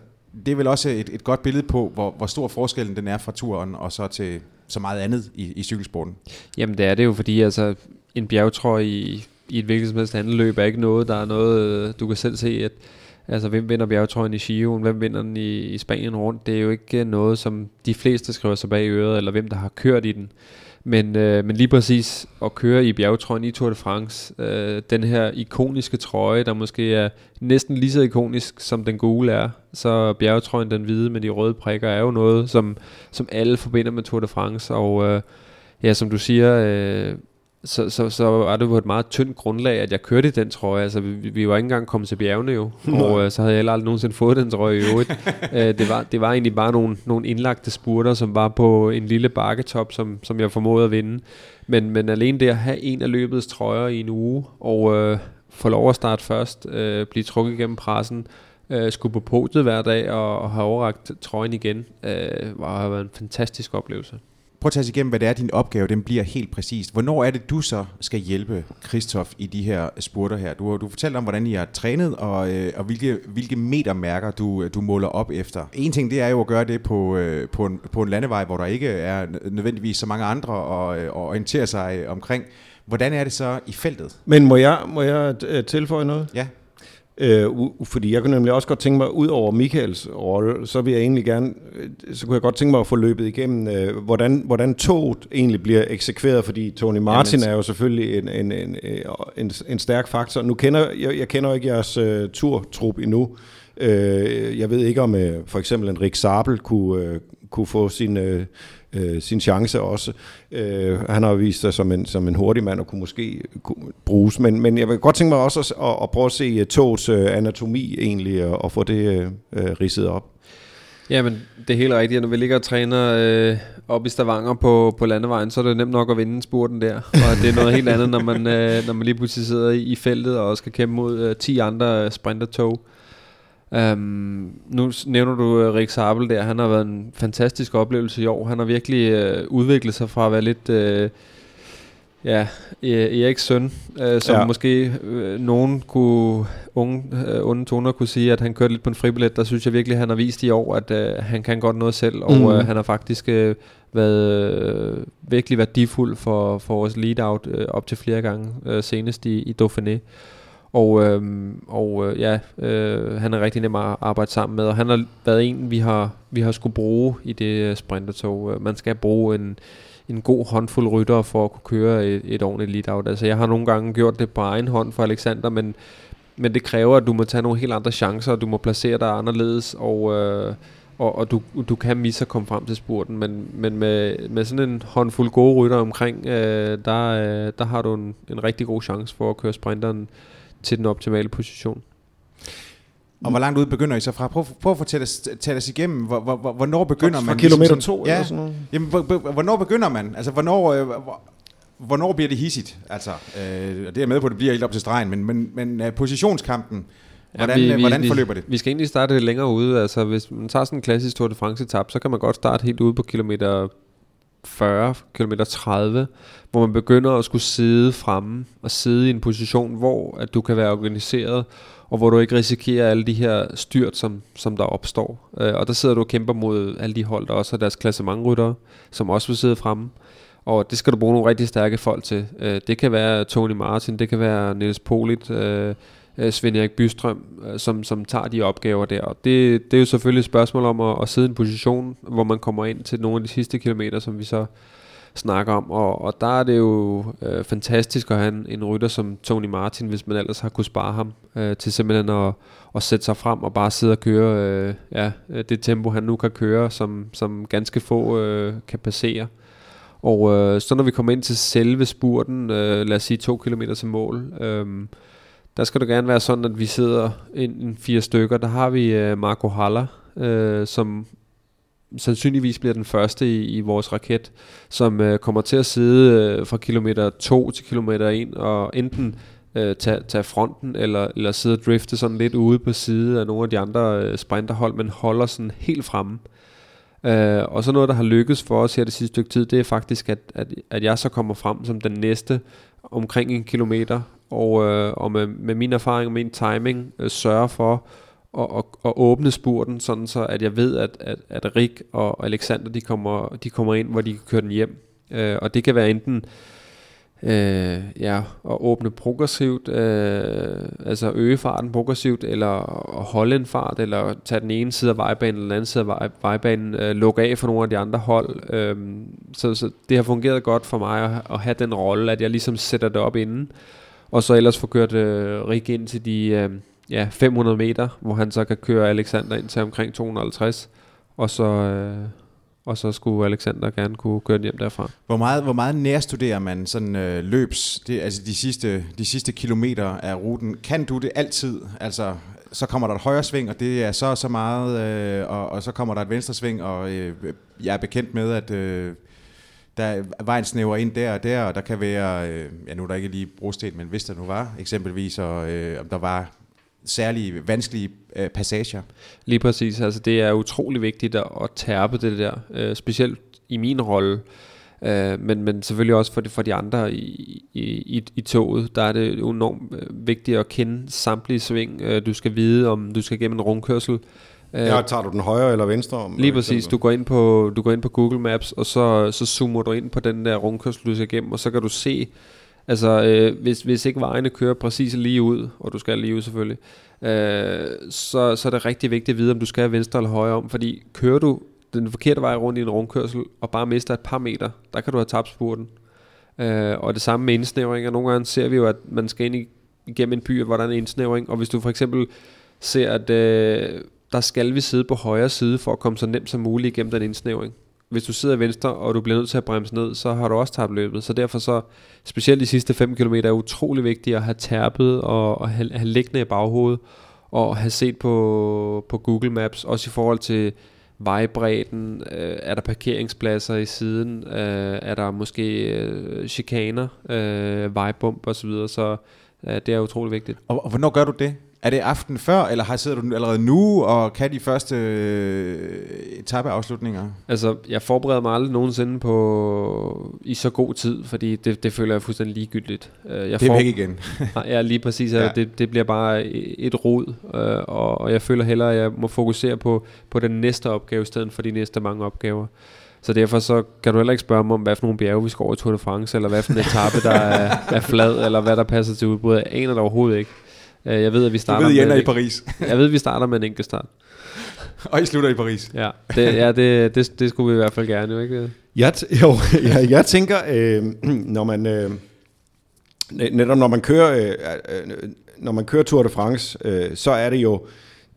det er vel også et, et godt billede på, hvor, hvor stor forskellen den er fra turen og så til så meget andet i, i cykelsporten. Jamen det er det jo, fordi altså, en bjergtrøje i, i et hvilket som helst andet løb er ikke noget, der er noget, øh, du kan selv se, at altså, hvem vinder bjergtrøjen i Gio'en, hvem vinder den i, i Spanien rundt, det er jo ikke noget, som de fleste skriver sig bag i øret, eller hvem der har kørt i den. Men, øh, men lige præcis at køre i bjergetrøjen i Tour de France, øh, den her ikoniske trøje, der måske er næsten lige så ikonisk som den gule er, så bjergetrøjen, den hvide med de røde prikker, er jo noget, som, som alle forbinder med Tour de France, og øh, ja, som du siger, øh, så, så, så var det på et meget tyndt grundlag, at jeg kørte den trøje. Altså, vi, vi var ikke engang kommet til bjergene jo, og øh, så havde jeg aldrig nogensinde fået den trøje i øvrigt. øh, det, var, det var egentlig bare nogle, nogle indlagte spurter, som var på en lille bakketop, som, som jeg formåede at vinde. Men, men alene det at have en af løbets trøjer i en uge, og øh, få lov at starte først, øh, blive trukket igennem pressen, øh, skulle på podiet hver dag og, og have overragt trøjen igen, øh, var, har været en fantastisk oplevelse. Prøv at tage os igennem, hvad det er, din opgave den bliver helt præcist. Hvornår er det, du så skal hjælpe Christoph i de her spurter her? Du du fortalt om, hvordan I har trænet, og, øh, og hvilke, hvilke metermærker du, du måler op efter. En ting, det er jo at gøre det på, øh, på, en, på en landevej, hvor der ikke er nødvendigvis så mange andre at, at orientere sig omkring. Hvordan er det så i feltet? Men må jeg, må jeg øh, tilføje noget? Ja. Øh, fordi jeg kunne nemlig også godt tænke mig, ud over Michaels rolle, så vil jeg egentlig gerne, øh, så kunne jeg godt tænke mig at få løbet igennem, øh, hvordan, hvordan toget egentlig bliver eksekveret, fordi Tony Martin Jamen, er jo selvfølgelig en, en, en, en, en stærk faktor. Nu kender jeg, jeg kender ikke jeres uh, turtrup endnu. Uh, jeg ved ikke, om uh, for eksempel en Rick Sabel kunne, uh, kunne få sin... Uh, øh, sin chance også. Øh, han har vist sig som en, som en hurtig mand og kunne måske kunne bruges, men, men jeg vil godt tænke mig også at, at, at prøve at se uh, togets øh, anatomi egentlig og, og få det øh, øh, ridset op. Ja, men det er helt rigtigt. Når vi ligger og træner øh, op i Stavanger på, på landevejen, så er det nemt nok at vinde spurten der. Og det er noget helt andet, når man, øh, når man lige pludselig sidder i, i feltet og skal kæmpe mod øh, 10 andre sprintertog. Um, nu nævner du uh, Rick Sabel der, han har været en fantastisk oplevelse i år. Han har virkelig uh, udviklet sig fra at være lidt, uh, ja, e- Eriks søn, uh, som ja. måske uh, nogen kunne, unge, uh, unge toner kunne sige, at han kørte lidt på en fribillet. Der synes jeg virkelig, at han har vist i år, at uh, han kan godt noget selv, og mm. uh, han har faktisk uh, været uh, virkelig værdifuld for, for vores lead-out uh, op til flere gange, uh, senest i, i Dauphiné. Og, øh, og øh, ja, øh, han er rigtig nem at arbejde sammen med, og han har været en, vi har, vi har skulle bruge i det øh, sprintertog. Øh, man skal bruge en, en god håndfuld rytter for at kunne køre et, et ordentligt lead-out. Altså jeg har nogle gange gjort det på egen hånd for Alexander, men, men det kræver, at du må tage nogle helt andre chancer, og du må placere dig anderledes, og, øh, og, og du, du kan misse at komme frem til spurten, men, men med, med sådan en håndfuld gode rytter omkring, øh, der, øh, der har du en, en rigtig god chance for at køre sprinteren til den optimale position. Og hvor langt ud begynder I så fra? Prøv, prøv at fortælle os, os igennem, hvor, hvor, hvornår begynder fra, man? Fra kilometer ligesom, to ja, eller sådan noget? Jamen, hvornår begynder man? Altså, hvornår, øh, hvornår bliver det hissigt? Altså, øh, det er med på, at det bliver helt op til stregen, men, men, men uh, positionskampen, hvordan, ja, vi, hvordan vi, forløber det? Vi skal egentlig starte lidt længere ude. Altså, hvis man tager sådan en klassisk Tour de France-etap, så kan man godt starte helt ude på kilometer 40, km 30, hvor man begynder at skulle sidde fremme og sidde i en position, hvor at du kan være organiseret, og hvor du ikke risikerer alle de her styrt, som, som der opstår. Øh, og der sidder du og kæmper mod alle de hold, der også har deres klassementryttere, som også vil sidde fremme. Og det skal du bruge nogle rigtig stærke folk til. Øh, det kan være Tony Martin, det kan være Niels Polit, øh, øh, Svend Erik Bystrøm, øh, som, som tager de opgaver der. Og det, det er jo selvfølgelig et spørgsmål om at, at sidde i en position, hvor man kommer ind til nogle af de sidste kilometer, som vi så snakker om. Og, og der er det jo øh, fantastisk at have en, en rytter som Tony Martin, hvis man ellers har kunne spare ham øh, til simpelthen at, at sætte sig frem og bare sidde og køre øh, ja, det tempo, han nu kan køre, som, som ganske få øh, kan passere. Og øh, så når vi kommer ind til selve spurten, øh, lad os sige to kilometer til mål, øh, der skal det gerne være sådan, at vi sidder en, en fire stykker. Der har vi øh, Marco Haller, øh, som sandsynligvis bliver den første i, i vores raket, som øh, kommer til at sidde øh, fra kilometer 2 til kilometer 1, og enten øh, tage, tage fronten, eller, eller sidde og drifte sådan lidt ude på side af nogle af de andre øh, sprinterhold, men holder sådan helt fremme. Øh, og så noget, der har lykkes for os her det sidste stykke tid, det er faktisk, at, at, at jeg så kommer frem som den næste omkring en kilometer, og, øh, og med, med min erfaring og min timing øh, sørge for at, at, at åbne spurten, sådan så at jeg ved, at, at, at Rik og Alexander de kommer, de kommer ind, hvor de kan køre den hjem. Øh, og det kan være enten øh, ja, at åbne progressivt, øh, altså øge farten progressivt, eller at holde en fart, eller tage den ene side af vejbanen, eller den anden side af vej, vejbanen, øh, lukke af for nogle af de andre hold. Øh, så, så det har fungeret godt for mig at, at have den rolle, at jeg ligesom sætter det op inden, og så ellers få kørt øh, Rik ind til de øh, ja, 500 meter, hvor han så kan køre Alexander ind til omkring 250, og så, øh, og så skulle Alexander gerne kunne køre den hjem derfra. Hvor meget, hvor meget nærstuderer man sådan øh, løbs, det, altså de sidste, de sidste kilometer af ruten? Kan du det altid? Altså, så kommer der et højre sving, og det er så så meget, øh, og, og så kommer der et venstre sving, og øh, jeg er bekendt med, at øh, der vejen snæver ind der og der, og der kan være, øh, ja nu er der ikke lige brosten, men hvis der nu var eksempelvis, og øh, om der var særlige vanskelige øh, passager. Lige præcis, altså det er utrolig vigtigt at, at tærpe det der, øh, specielt i min rolle, øh, men, men selvfølgelig også for de, for de andre i, i, i, toget, der er det enormt øh, vigtigt at kende samtlige sving. Øh, du skal vide, om du skal gennem en rundkørsel, Ja, tager du den højre eller venstre om? Lige præcis. Du går ind på du går ind på Google Maps og så så zoomer du ind på den der rundkørsel du skal igennem og så kan du se altså øh, hvis hvis ikke vejene kører præcis lige ud og du skal lige ud selvfølgelig. Øh, så så er det rigtig vigtigt at vide om du skal venstre eller højre om, fordi kører du den forkerte vej rundt i en rundkørsel og bare mister et par meter, der kan du have tabt spurten. Øh, og det samme med indsnævring, og nogle gange ser vi jo, at man skal ind igennem en by, hvor der er en indsnævring, og hvis du for eksempel ser, at øh, der skal vi sidde på højre side for at komme så nemt som muligt igennem den indsnævring. Hvis du sidder venstre, og du bliver nødt til at bremse ned, så har du også tabt løbet. Så derfor så, specielt de sidste 5 km, er utrolig vigtigt at have tærpet og, og have, have liggende i baghovedet, og have set på, på Google Maps, også i forhold til vejbredden, øh, er der parkeringspladser i siden, øh, er der måske øh, chikaner, øh, vejbump osv., så, videre, så øh, det er utrolig vigtigt. Og, og hvornår gør du det? Er det aften før, eller har sidder du allerede nu og kan de første øh, etapeafslutninger? Altså, jeg forbereder mig aldrig nogensinde på i så god tid, fordi det, det føler jeg fuldstændig ligegyldigt. Øh, jeg det er for... væk igen. ja, lige præcis. Ja. Det, det bliver bare et rod, øh, og, og jeg føler hellere, at jeg må fokusere på, på den næste opgave, i stedet for de næste mange opgaver. Så derfor så kan du heller ikke spørge mig om, hvad for nogle bjerge vi skal over i Tour de France, eller hvad for en etape, der er, er flad, eller hvad der passer til udbrud. Jeg aner det overhovedet ikke. Øh, jeg ved, at vi starter du ved, I ender i Paris. jeg ved, at vi starter med en enkelt start. Og I slutter i Paris. Ja, det, ja det, det, det skulle vi i hvert fald gerne, jo ikke? Jeg, jo, jeg, jeg tænker, øh, når man... Øh, netop når man kører øh, øh, når man kører Tour de France, øh, så er det jo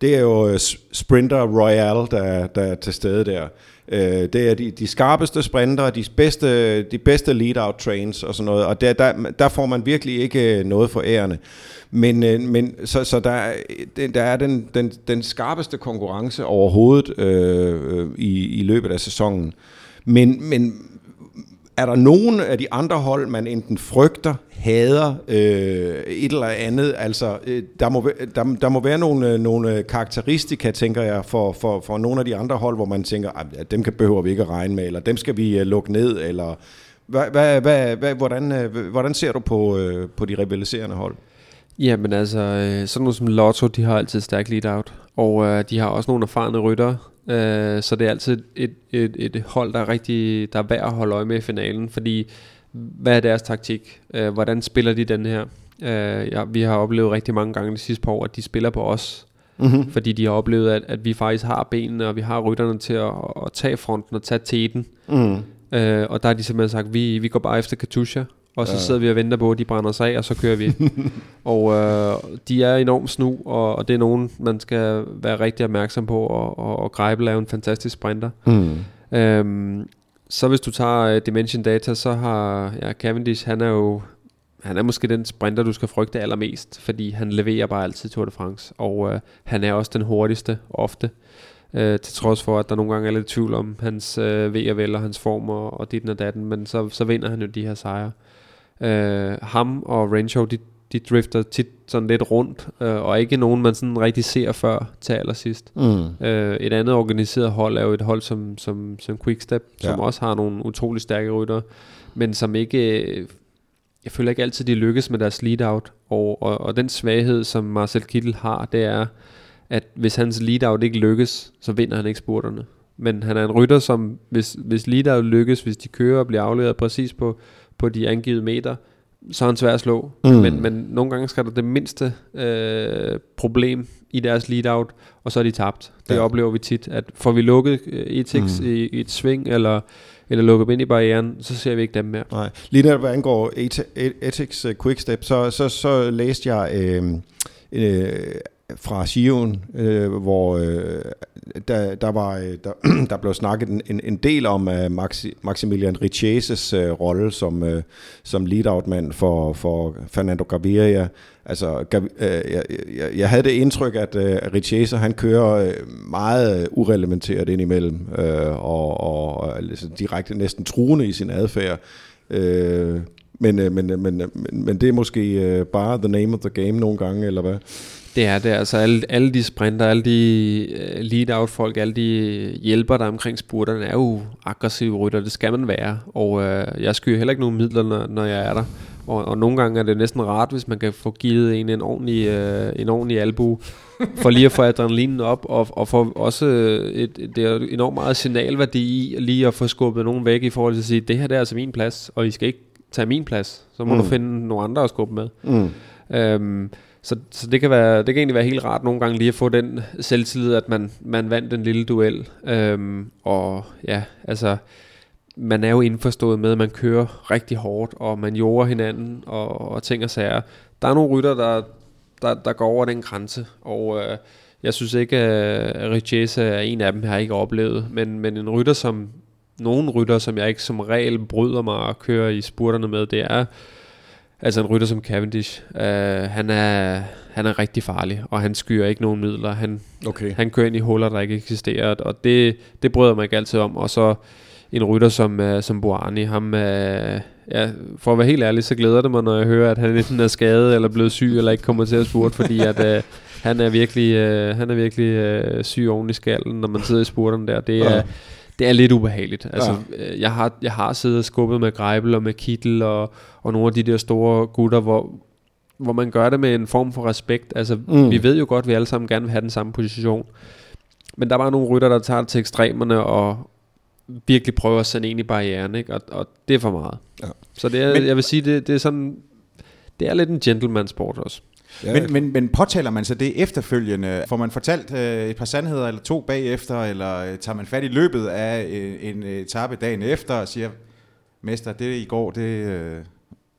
det er jo øh, Sprinter Royale, der, der er til stede der. Øh, det er de, de skarpeste sprinter, de bedste, de bedste lead-out trains og sådan noget, og der, der, der får man virkelig ikke øh, noget for ærende. Men, øh, men så, så der, der er den, den, den skarpeste konkurrence overhovedet øh, øh i, i løbet af sæsonen. Men, men er der nogen af de andre hold, man enten frygter, hader, øh, et eller andet? Altså, øh, der, må, der, der må være nogle, øh, nogle øh, karakteristika, tænker jeg, for, for, for nogle af de andre hold, hvor man tænker, at dem kan, behøver vi ikke at regne med, eller dem skal vi øh, lukke ned, eller... Hvad, hvad, hvad, hvad, hvordan, øh, hvordan ser du på, øh, på de rivaliserende hold? Jamen altså, øh, sådan noget som Lotto, de har altid stærk lead-out, og øh, de har også nogle erfarne rytter, øh, så det er altid et, et, et hold, der er, rigtig, der er værd at holde øje med i finalen, fordi hvad er deres taktik? Øh, hvordan spiller de den her? Øh, ja, vi har oplevet rigtig mange gange de sidste par år, at de spiller på os, mm-hmm. fordi de har oplevet, at, at vi faktisk har benene, og vi har rytterne til at, at tage fronten og tage teten. Mm. Øh, og der har de simpelthen sagt, vi, vi går bare efter Katusha, og så ja. sidder vi og venter på, at de brænder sig af, og så kører vi. og øh, de er enormt snu, og, og det er nogen, man skal være rigtig opmærksom på, og, og, og Greibel er en fantastisk sprinter. Mm. Øhm, så hvis du tager uh, Dimension Data, så har ja, Cavendish, han er jo han er måske den sprinter, du skal frygte allermest, fordi han leverer bare altid Tour de France, og uh, han er også den hurtigste ofte, uh, til trods for, at der nogle gange er lidt tvivl om hans uh, ved og vel og hans form og, og dit og datten, men så, så vinder han jo de her sejre. Øh, ham og Renshaw, de, de drifter tit sådan lidt rundt, øh, og ikke nogen, man sådan rigtig ser før til allersidst. Mm. Øh, et andet organiseret hold er jo et hold som, som, som Quickstep, ja. som også har nogle utrolig stærke rytter, men som ikke... Jeg føler ikke altid, de lykkes med deres lead-out, og, og, og den svaghed, som Marcel Kittel har, det er, at hvis hans lead-out ikke lykkes, så vinder han ikke spurterne. Men han er en rytter, som hvis, hvis lead-out lykkes, hvis de kører og bliver afleveret præcis på, på de angivede meter, så er han svær at slå. Mm. Men, men nogle gange skal der det mindste øh, problem i deres lead-out, og så er de tabt. Det ja. oplever vi tit, at får vi lukket uh, Etix mm. i, i et sving, eller, eller lukket ind i barrieren, så ser vi ikke dem mere. Nej. Lige når hvad angår Etix uh, Quickstep, så, så, så læste jeg... Øh, øh, fra Sion, øh, hvor øh, der, der, var, øh, der, der blev snakket en, en del om uh, Maxi, Maximilian Richeses uh, øh, rolle som, uh, som lead-out-mand for, for Fernando Gaviria. Altså, uh, jeg, jeg, jeg havde det indtryk, at uh, Richese, han kører meget urelementeret indimellem, uh, og, og, og altså, direkte næsten truende i sin adfærd. Uh, men, men, men, men, men det er måske bare the name of the game nogle gange, eller hvad? Det er det, altså alle, alle de sprinter, alle de uh, lead-out folk, alle de hjælper der omkring spurterne, er jo aggressive rytter, det skal man være, og uh, jeg skyer heller ikke nogen midler, når, når jeg er der, og, og nogle gange er det næsten rart, hvis man kan få givet en en ordentlig, uh, en ordentlig albu, for lige at få adrenalinen op, og, og for også et, det er enormt meget signalværdi i lige at få skubbet nogen væk i forhold til at sige, det her det er altså min plads, og I skal ikke tage min plads, så må mm. du finde nogle andre at skubbe med. Mm. Øhm, så, så det, kan være, det kan egentlig være helt rart nogle gange lige at få den selvtillid, at man, man vandt en lille duel. Øhm, og ja, altså, man er jo indforstået med, at man kører rigtig hårdt, og man jorder hinanden, og, og ting og sager. Der er nogle rytter, der, der, der går over den grænse, og øh, jeg synes ikke, at Richese er en af dem, jeg har ikke oplevet, men, men en rytter, som nogle rytter, som jeg ikke som regel bryder mig at køre i spurterne med, det er Altså en rytter som Cavendish, øh, han, er, han er rigtig farlig, og han skyer ikke nogen midler. Han, okay. han kører ind i huller, der ikke eksisterer, og det, det bryder mig ikke altid om. Og så en rytter som, uh, som Buani, ham, uh, ja, for at være helt ærlig, så glæder det mig, når jeg hører, at han enten er skadet, eller blevet syg, eller ikke kommer til at spurte, fordi at, uh, han er virkelig, uh, han er virkelig uh, syg oven i skallen, når man sidder i spurterne der. Det er, det er lidt ubehageligt. Altså, ja. Øh, jeg, har, jeg har siddet og skubbet med Greibel og med Kittel og, og nogle af de der store gutter, hvor, hvor man gør det med en form for respekt. Altså, mm. vi ved jo godt, at vi alle sammen gerne vil have den samme position. Men der er bare nogle rytter, der tager det til ekstremerne og virkelig prøver at sende ind i barrieren, ikke? Og, og det er for meget. Ja. Så det er, Men, jeg vil sige, det, det er sådan, det er lidt en gentleman sport også. Ja, men, men, men påtaler man så det efterfølgende? Får man fortalt øh, et par sandheder eller to bagefter, eller øh, tager man fat i løbet af øh, en etape dagen efter og siger, mester, det i går, det... Øh,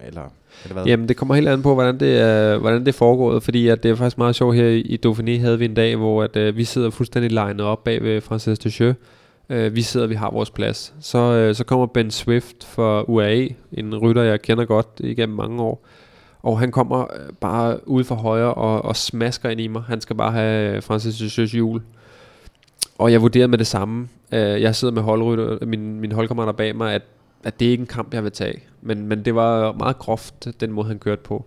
eller, eller hvad? Jamen, det kommer helt an på, hvordan det er, hvordan det foregået, fordi at det er faktisk meget sjovt her i Dauphiné havde vi en dag, hvor at, øh, vi sidder fuldstændig legnet op bag ved Francis Descheux. Øh, vi sidder, vi har vores plads. Så, øh, så kommer Ben Swift fra UAE, en rytter, jeg kender godt igennem mange år, og han kommer øh, bare ud for højre og, og smasker ind i mig. Han skal bare have Francis Josøs jul. Og jeg vurderede med det samme. Øh, jeg sidder med holdrytter, min, min holdkammerater bag mig, at, at det ikke er en kamp, jeg vil tage. Men, men det var meget groft, den måde han kørte på.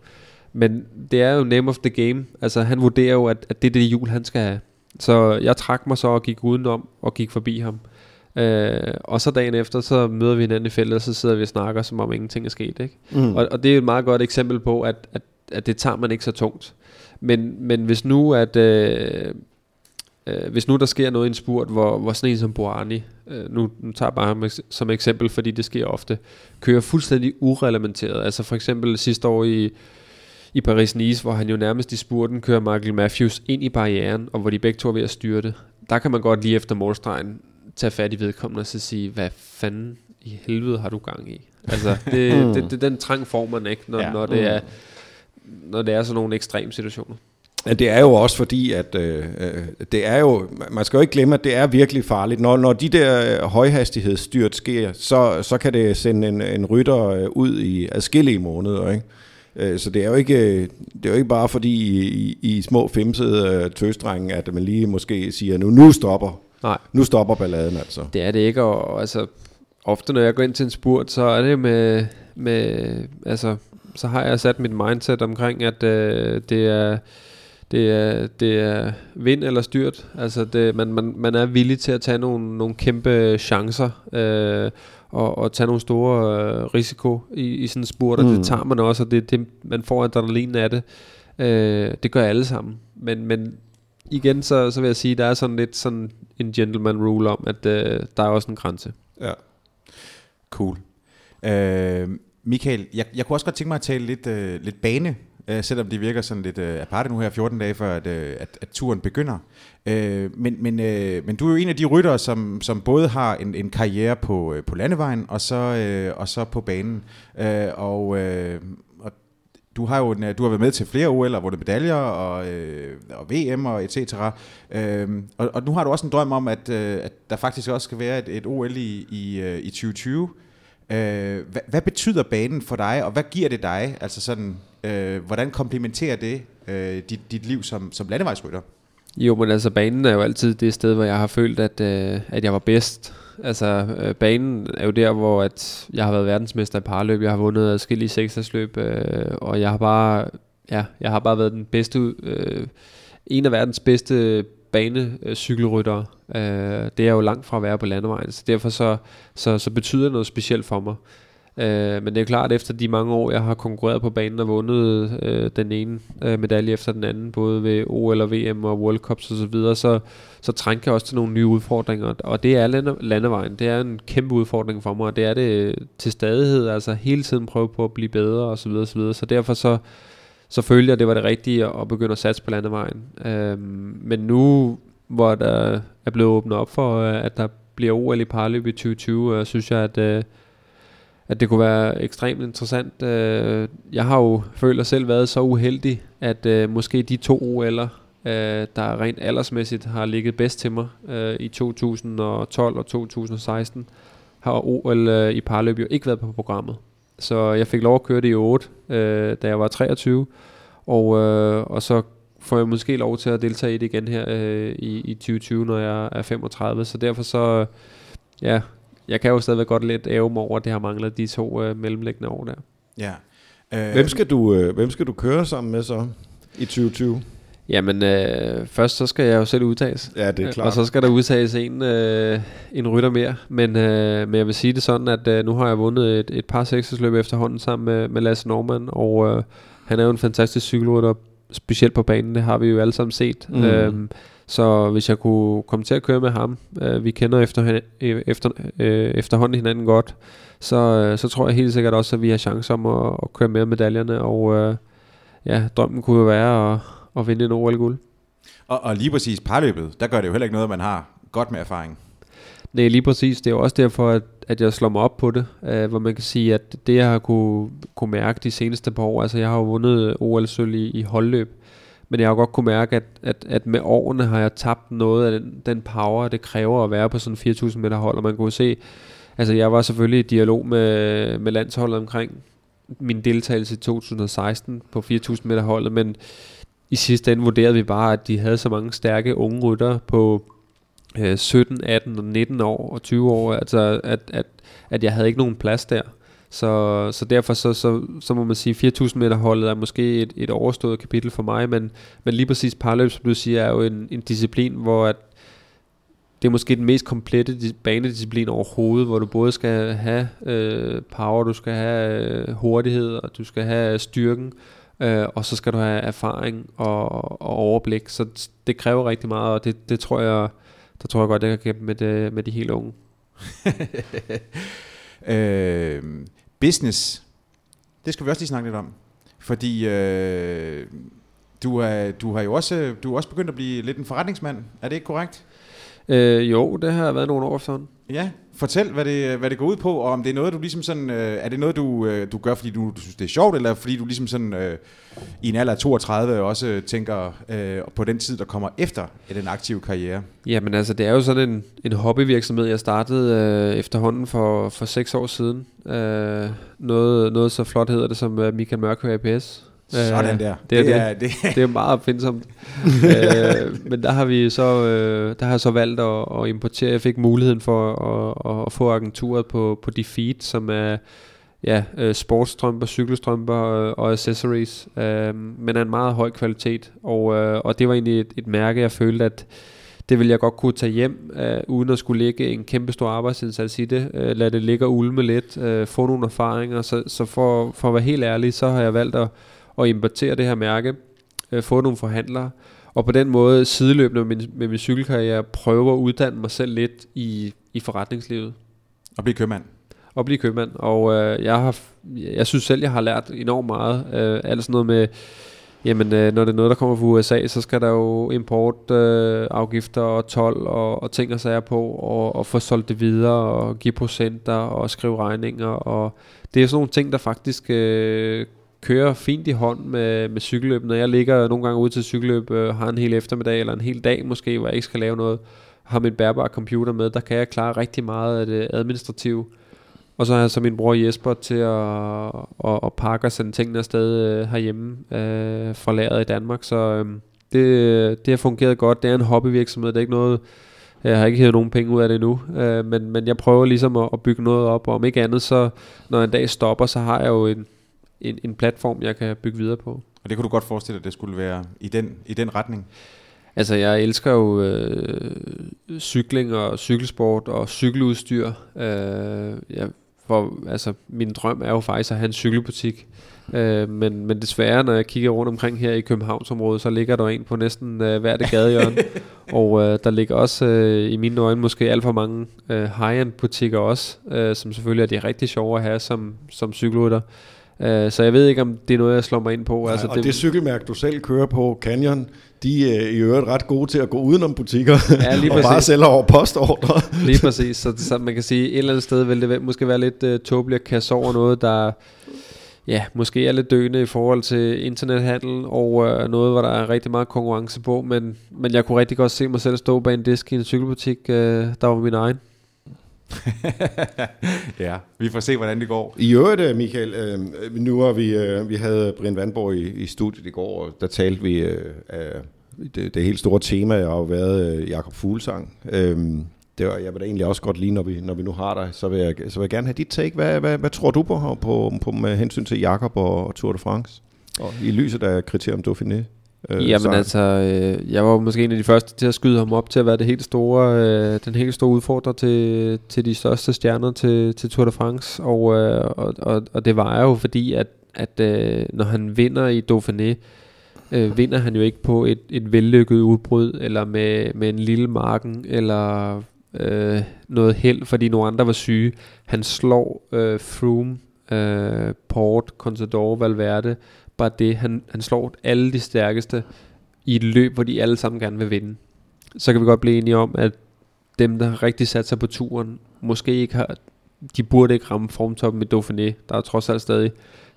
Men det er jo name of the game. Altså han vurderer jo, at, at det er det jul, han skal have. Så jeg trak mig så og gik udenom og gik forbi ham. Øh, og så dagen efter, så møder vi hinanden i feltet, og så sidder vi og snakker, som om ingenting er sket. Ikke? Mm. Og, og det er et meget godt eksempel på, at, at, at det tager man ikke så tungt. Men, men hvis nu, at... Øh, øh, hvis nu der sker noget i en spurt, hvor, hvor sådan en som Boani, øh, nu, nu tager jeg bare ham som eksempel, fordi det sker ofte, kører fuldstændig urelementeret. Altså for eksempel sidste år i, i Paris-Nice, hvor han jo nærmest i spurten kører Michael Matthews ind i barrieren, og hvor de begge to er ved at styre det. Der kan man godt lige efter målstregen tage fat i vedkommende og så sige, hvad fanden i helvede har du gang i? Altså, det, mm. det, det, den trang får man ikke, når, ja. når, det er, når det er sådan nogle ekstreme situationer. Ja, det er jo også fordi, at øh, øh, det er jo, man skal jo ikke glemme, at det er virkelig farligt. Når, når de der højhastighedsstyrt sker, så, så kan det sende en, en rytter øh, ud i adskillige måneder, ikke? Øh, så det er jo ikke, det er jo ikke bare fordi i, i, i små femsede tøstrenge, at man lige måske siger, nu, nu stopper Nej. Nu stopper balladen altså. Det er det ikke, og altså, ofte når jeg går ind til en spurt, så er det med, med altså, så har jeg sat mit mindset omkring, at øh, det er, det er, det er vind eller styrt. Altså det, man, man, man er villig til at tage nogle, nogle kæmpe chancer, øh, og, og tage nogle store øh, risiko i, i sådan en spurt, og mm. det tager man også, og det, det, man får adrenalin af det. Øh, det gør alle sammen. Men, men igen, så, så vil jeg sige, der er sådan lidt sådan en gentleman rule om, at øh, der er også en grænse. Ja. Cool. Øh, Michael, jeg, jeg kunne også godt tænke mig at tale lidt, øh, lidt bane, øh, selvom det virker sådan lidt øh, aparte nu her 14 dage før, at, øh, at, at turen begynder. Øh, men, men, øh, men du er jo en af de ryttere, som, som både har en, en karriere på, øh, på landevejen, og så, øh, og så på banen. Øh, og, øh, du har jo en, du har været med til flere OL og vundet medaljer og, øh, og VM og et cetera. Øhm, og, og nu har du også en drøm om, at, øh, at der faktisk også skal være et, et OL i, i, øh, i 2020. Øh, hvad, hvad betyder banen for dig, og hvad giver det dig? Altså sådan, øh, hvordan komplementerer det øh, dit, dit liv som, som landevejsrytter? Jo, men altså banen er jo altid det sted, hvor jeg har følt, at, øh, at jeg var bedst. Altså øh, banen er jo der, hvor at jeg har været verdensmester i parløb, jeg har vundet adskillige seksdagsløb, øh, og jeg har bare, ja, jeg har bare været den bedste, øh, en af verdens bedste banecykelryttere. Øh, det er jo langt fra at være på landevejen, så derfor så, så, så betyder det noget specielt for mig. Øh, men det er klart, at efter de mange år, jeg har konkurreret på banen og vundet øh, den ene øh, medalje efter den anden, både ved OL og VM og World Cups osv., så, videre, så, så trænger jeg også til nogle nye udfordringer. Og det er lande, landevejen. Det er en kæmpe udfordring for mig, og det er det til stadighed. Altså hele tiden prøve på at blive bedre osv. Så, videre, så, videre. så derfor så, så følte jeg, at det var det rigtige at begynde at satse på landevejen. Øh, men nu, hvor der er blevet åbnet op for, øh, at der bliver OL i parløb i 2020, øh, synes jeg, at... Øh, at det kunne være ekstremt interessant. Øh, jeg har jo følt selv været så uheldig, at øh, måske de to OL'er, øh, der rent aldersmæssigt har ligget bedst til mig øh, i 2012 og 2016, har OL øh, i parløb jo ikke været på programmet. Så jeg fik lov at køre det i 8, øh, da jeg var 23, og, og så får jeg måske lov til at deltage i det igen her i, i 2020, når jeg er 35. Så derfor så, ja, jeg kan jo stadigvæk godt lidt æve mig over, at det har manglet de to øh, mellemliggende år der. Ja. Øh, hvem, skal du, øh, hvem skal du køre sammen med så i 2020? Jamen, øh, først så skal jeg jo selv udtages. Ja, det er klart. Og så skal der udtages en, øh, en rytter mere. Men, øh, men jeg vil sige det sådan, at øh, nu har jeg vundet et, et par seksersløb efterhånden sammen med, med Lasse Norman, og øh, han er jo en fantastisk cykelrytter, specielt på banen, det har vi jo alle sammen set. Mm. Øhm, så hvis jeg kunne komme til at køre med ham, øh, vi kender efter, efter, øh, efterhånden hinanden godt, så, øh, så tror jeg helt sikkert også, at vi har chance om at, at køre med medaljerne, og øh, ja, drømmen kunne jo være at, at vinde en OL-guld. Og, og lige præcis parløbet, der gør det jo heller ikke noget, man har godt med erfaring. Nej, lige præcis. Det er jo også derfor, at, at jeg slår mig op på det, øh, hvor man kan sige, at det jeg har kunne, kunne mærke de seneste par år, altså jeg har jo vundet OL-sølv i, i holdløb, men jeg har godt kunne mærke, at, at, at med årene har jeg tabt noget af den, den power, det kræver at være på sådan 4.000 meter hold, og man kunne se, altså jeg var selvfølgelig i dialog med, med landsholdet omkring min deltagelse i 2016 på 4.000 meter holdet, men i sidste ende vurderede vi bare, at de havde så mange stærke unge rytter på øh, 17, 18 og 19 år og 20 år, altså at, at, at jeg havde ikke nogen plads der. Så, så derfor så, så, så må man sige, 4.000 meter holdet er måske et, et overstået kapitel for mig, men, men lige præcis parløb, som du siger, er jo en, en disciplin, hvor at det er måske den mest komplette banedisciplin overhovedet, hvor du både skal have øh, power, du skal have øh, hurtighed, og du skal have øh, styrken, øh, og så skal du have erfaring og, og overblik. Så det kræver rigtig meget, og det, det tror jeg, der tror jeg godt, jeg kan kæmpe med, det, med de helt unge. øh, business, det skal vi også lige snakke lidt om. Fordi øh, du, er, du har jo også, du er også begyndt at blive lidt en forretningsmand. Er det ikke korrekt? Øh, jo, det har været nogle år sådan. Ja, fortæl, hvad det, hvad det går ud på, og om det er noget, du ligesom sådan, øh, er det noget, du, øh, du gør, fordi du, du synes, det er sjovt, eller fordi du ligesom sådan, øh, i en alder af 32 også tænker øh, på den tid, der kommer efter den aktive karriere? Jamen altså, det er jo sådan en, en hobbyvirksomhed, jeg startede øh, efterhånden for, for seks år siden. Øh, noget, noget så flot hedder det som øh, Michael Mørkø APS. Sådan der. Det er, det, er, det. det er meget opfindsomt. øh, men der har vi så, øh, der har jeg så valgt at, at importere. Jeg fik muligheden for at, at få agenturet på, på de feed, som er ja, øh, sportstrømper, cykelstrømper og, og accessories, øh, men af en meget høj kvalitet. Og, øh, og det var egentlig et, et mærke, jeg følte, at det ville jeg godt kunne tage hjem, øh, uden at skulle lægge en kæmpe stor arbejdsindsats i det. Øh, lad det ligge og ulme lidt, øh, få nogle erfaringer. Så, så for, for at være helt ærlig, så har jeg valgt at at importere det her mærke, øh, få nogle forhandlere, og på den måde sideløbende med min, med min cykelkarriere prøve at uddanne mig selv lidt i, i forretningslivet. Og blive købmand. Og blive købmand. Og øh, jeg, har, jeg synes selv, jeg har lært enormt meget. Øh, alt sådan noget med, jamen øh, når det er noget, der kommer fra USA, så skal der jo importafgifter øh, og tolv og, og ting og sager på, og, og få solgt det videre, og give procenter, og skrive regninger. Og det er sådan nogle ting, der faktisk... Øh, kører fint i hånd med, med cykelløb. Når jeg ligger nogle gange ude til cykelløb, øh, har en hel eftermiddag eller en hel dag måske, hvor jeg ikke skal lave noget, har min bærbare computer med, der kan jeg klare rigtig meget af det administrative. Og så har jeg så min bror Jesper til at, at, at pakke og sende tingene afsted øh, herhjemme øh, fra lageret i Danmark. Så øh, det, det har fungeret godt. Det er en hobbyvirksomhed. Det er ikke noget, jeg har ikke hævet nogen penge ud af det endnu. Øh, men, men jeg prøver ligesom at, at bygge noget op. Og om ikke andet, så når en dag stopper, så har jeg jo en, en, en platform, jeg kan bygge videre på. Og det kunne du godt forestille dig, at det skulle være i den, i den retning? Altså, jeg elsker jo øh, cykling og cykelsport og cykeludstyr. Øh, jeg, for, altså, min drøm er jo faktisk at have en cykelbutik. Øh, men, men desværre, når jeg kigger rundt omkring her i Københavnsområdet, så ligger der en på næsten øh, hvert gadehjørne. og øh, der ligger også øh, i mine øjne måske alt for mange øh, high-end butikker også, øh, som selvfølgelig er de rigtig sjove at have som, som cykelrytter. Øh, så jeg ved ikke, om det er noget, jeg slår mig ind på. Nej, altså, og det, det cykelmærke, du selv kører på, Canyon, de er i øvrigt ret gode til at gå udenom butikker Ja, lige og bare sælge over postordre. Lige præcis, så, så man kan sige, et eller andet sted vil det måske være lidt uh, tåbeligt at kaste over noget, der ja, måske er lidt døende i forhold til internethandel, og uh, noget, hvor der er rigtig meget konkurrence på, men, men jeg kunne rigtig godt se mig selv stå bag en disk i en cykelbutik, uh, der var min egen. ja, vi får se, hvordan det går. I øvrigt, øh, Michael, øh, nu har vi, øh, vi havde Brian Vandborg i, i studiet i går, og der talte vi øh, af det, det helt store tema, har jo været øh, Jakob Fuglsang. Øh, det var, jeg vil da egentlig også godt lide, når vi, når vi nu har dig, så vil, jeg, så vil jeg gerne have dit take. Hvad, hvad, hvad tror du på, på, på med hensyn til Jakob og, og Tour de France? Og i lyset af kriterium Dauphiné? Øh, Jamen sejren. altså, øh, jeg var måske en af de første til at skyde ham op til at være det helt store, øh, den helt store udfordrer til, til de største stjerner til, til Tour de France. Og, øh, og, og, og det var jo fordi, at, at øh, når han vinder i Dauphiné, øh, vinder han jo ikke på et, et vellykket udbrud, eller med, med en lille marken, eller øh, noget held, fordi nogle andre var syge. Han slår øh, Froome, øh, Port, Contador, Valverde, bare det, han, han slår alle de stærkeste i et løb, hvor de alle sammen gerne vil vinde. Så kan vi godt blive enige om, at dem, der rigtig sat sig på turen, måske ikke har, de burde ikke ramme formtoppen med Dauphiné. Der er trods alt stadig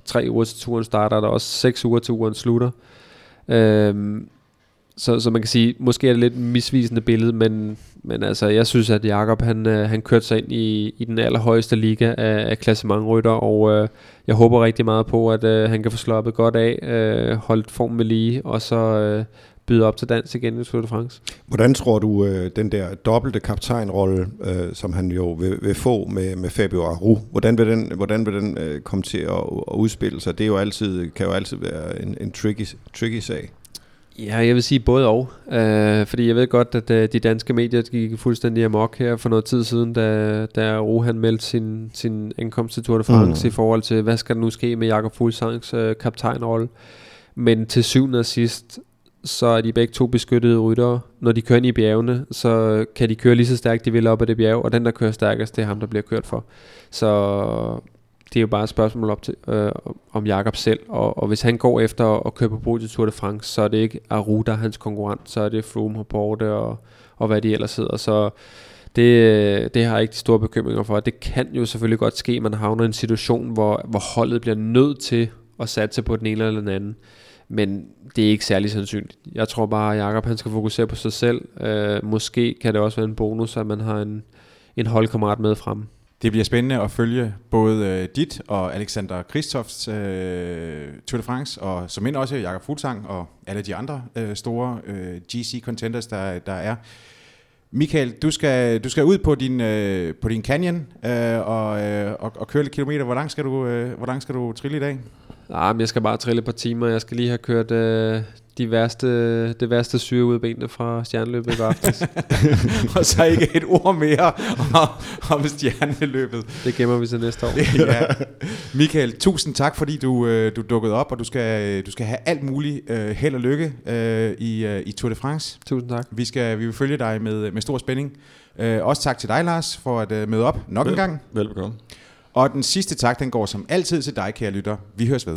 tre uger til turen starter, der er også seks uger til turen slutter. Øhm, så, så man kan sige, måske er det lidt misvisende billede, men, men altså, jeg synes, at Jakob han, øh, han kørte sig ind i, i den allerhøjeste liga af, af klassementrytter, og øh, jeg håber rigtig meget på, at øh, han kan få slappet godt af, øh, holdt formen ved lige, og så øh, byde op til dans igen i Tour de France. Hvordan tror du, øh, den der dobbelte kaptajnrolle, øh, som han jo vil, vil få med, med Fabio Aru, hvordan vil den, hvordan vil den øh, komme til at, at udspille sig? Det er jo altid, kan jo altid være en, en tricky, tricky sag. Ja, jeg vil sige både og. Øh, fordi jeg ved godt, at øh, de danske medier gik fuldstændig amok her for noget tid siden, da, da Rohan meldte sin, sin ankomst til Tour de France mm. i forhold til, hvad skal der nu ske med Jakob Fuglsangs øh, kaptajnrolle. Men til syvende og sidst, så er de begge to beskyttede ryttere. Når de kører ind i bjergene, så kan de køre lige så stærkt de vil op ad det bjerg, og den der kører stærkest, det er ham, der bliver kørt for. Så det er jo bare et spørgsmål op til, øh, om Jakob selv, og, og hvis han går efter at køre på podiet til Tour de France, så er det ikke Aruda, hans konkurrent, så er det Froome og Borte og, og hvad de ellers hedder, så det, det har jeg ikke de store bekymringer for. Det kan jo selvfølgelig godt ske, at man havner i en situation, hvor, hvor holdet bliver nødt til at satse på den ene eller den anden. Men det er ikke særlig sandsynligt. Jeg tror bare, at Jakob han skal fokusere på sig selv. Øh, måske kan det også være en bonus, at man har en, en holdkammerat med frem. Det bliver spændende at følge både øh, dit og Alexander Kristofs øh, Tour de France, og som ind også Jakob Fuglsang og alle de andre øh, store øh, GC-contenders, der, der er. Michael, du skal, du skal ud på din, øh, på din canyon øh, og, øh, og, og køre lidt kilometer. Hvor langt skal du, øh, hvor langt skal du trille i dag? Ah, men jeg skal bare trille et par timer. Jeg skal lige have kørt øh, de værste, det værste syre ud af benene fra stjerneløbet i går aftes. og så ikke et ord mere om, om stjerneløbet. Det gemmer vi til næste år. ja. Michael, tusind tak, fordi du, øh, du dukkede op, og du skal, du skal have alt muligt øh, held og lykke øh, i, øh, i Tour de France. Tusind tak. Vi, skal, vi vil følge dig med, med stor spænding. Øh, også tak til dig, Lars, for at øh, møde op nok Vel, en gang. Velbekomme. Og den sidste tak, den går som altid til dig, kære lytter. Vi høres ved.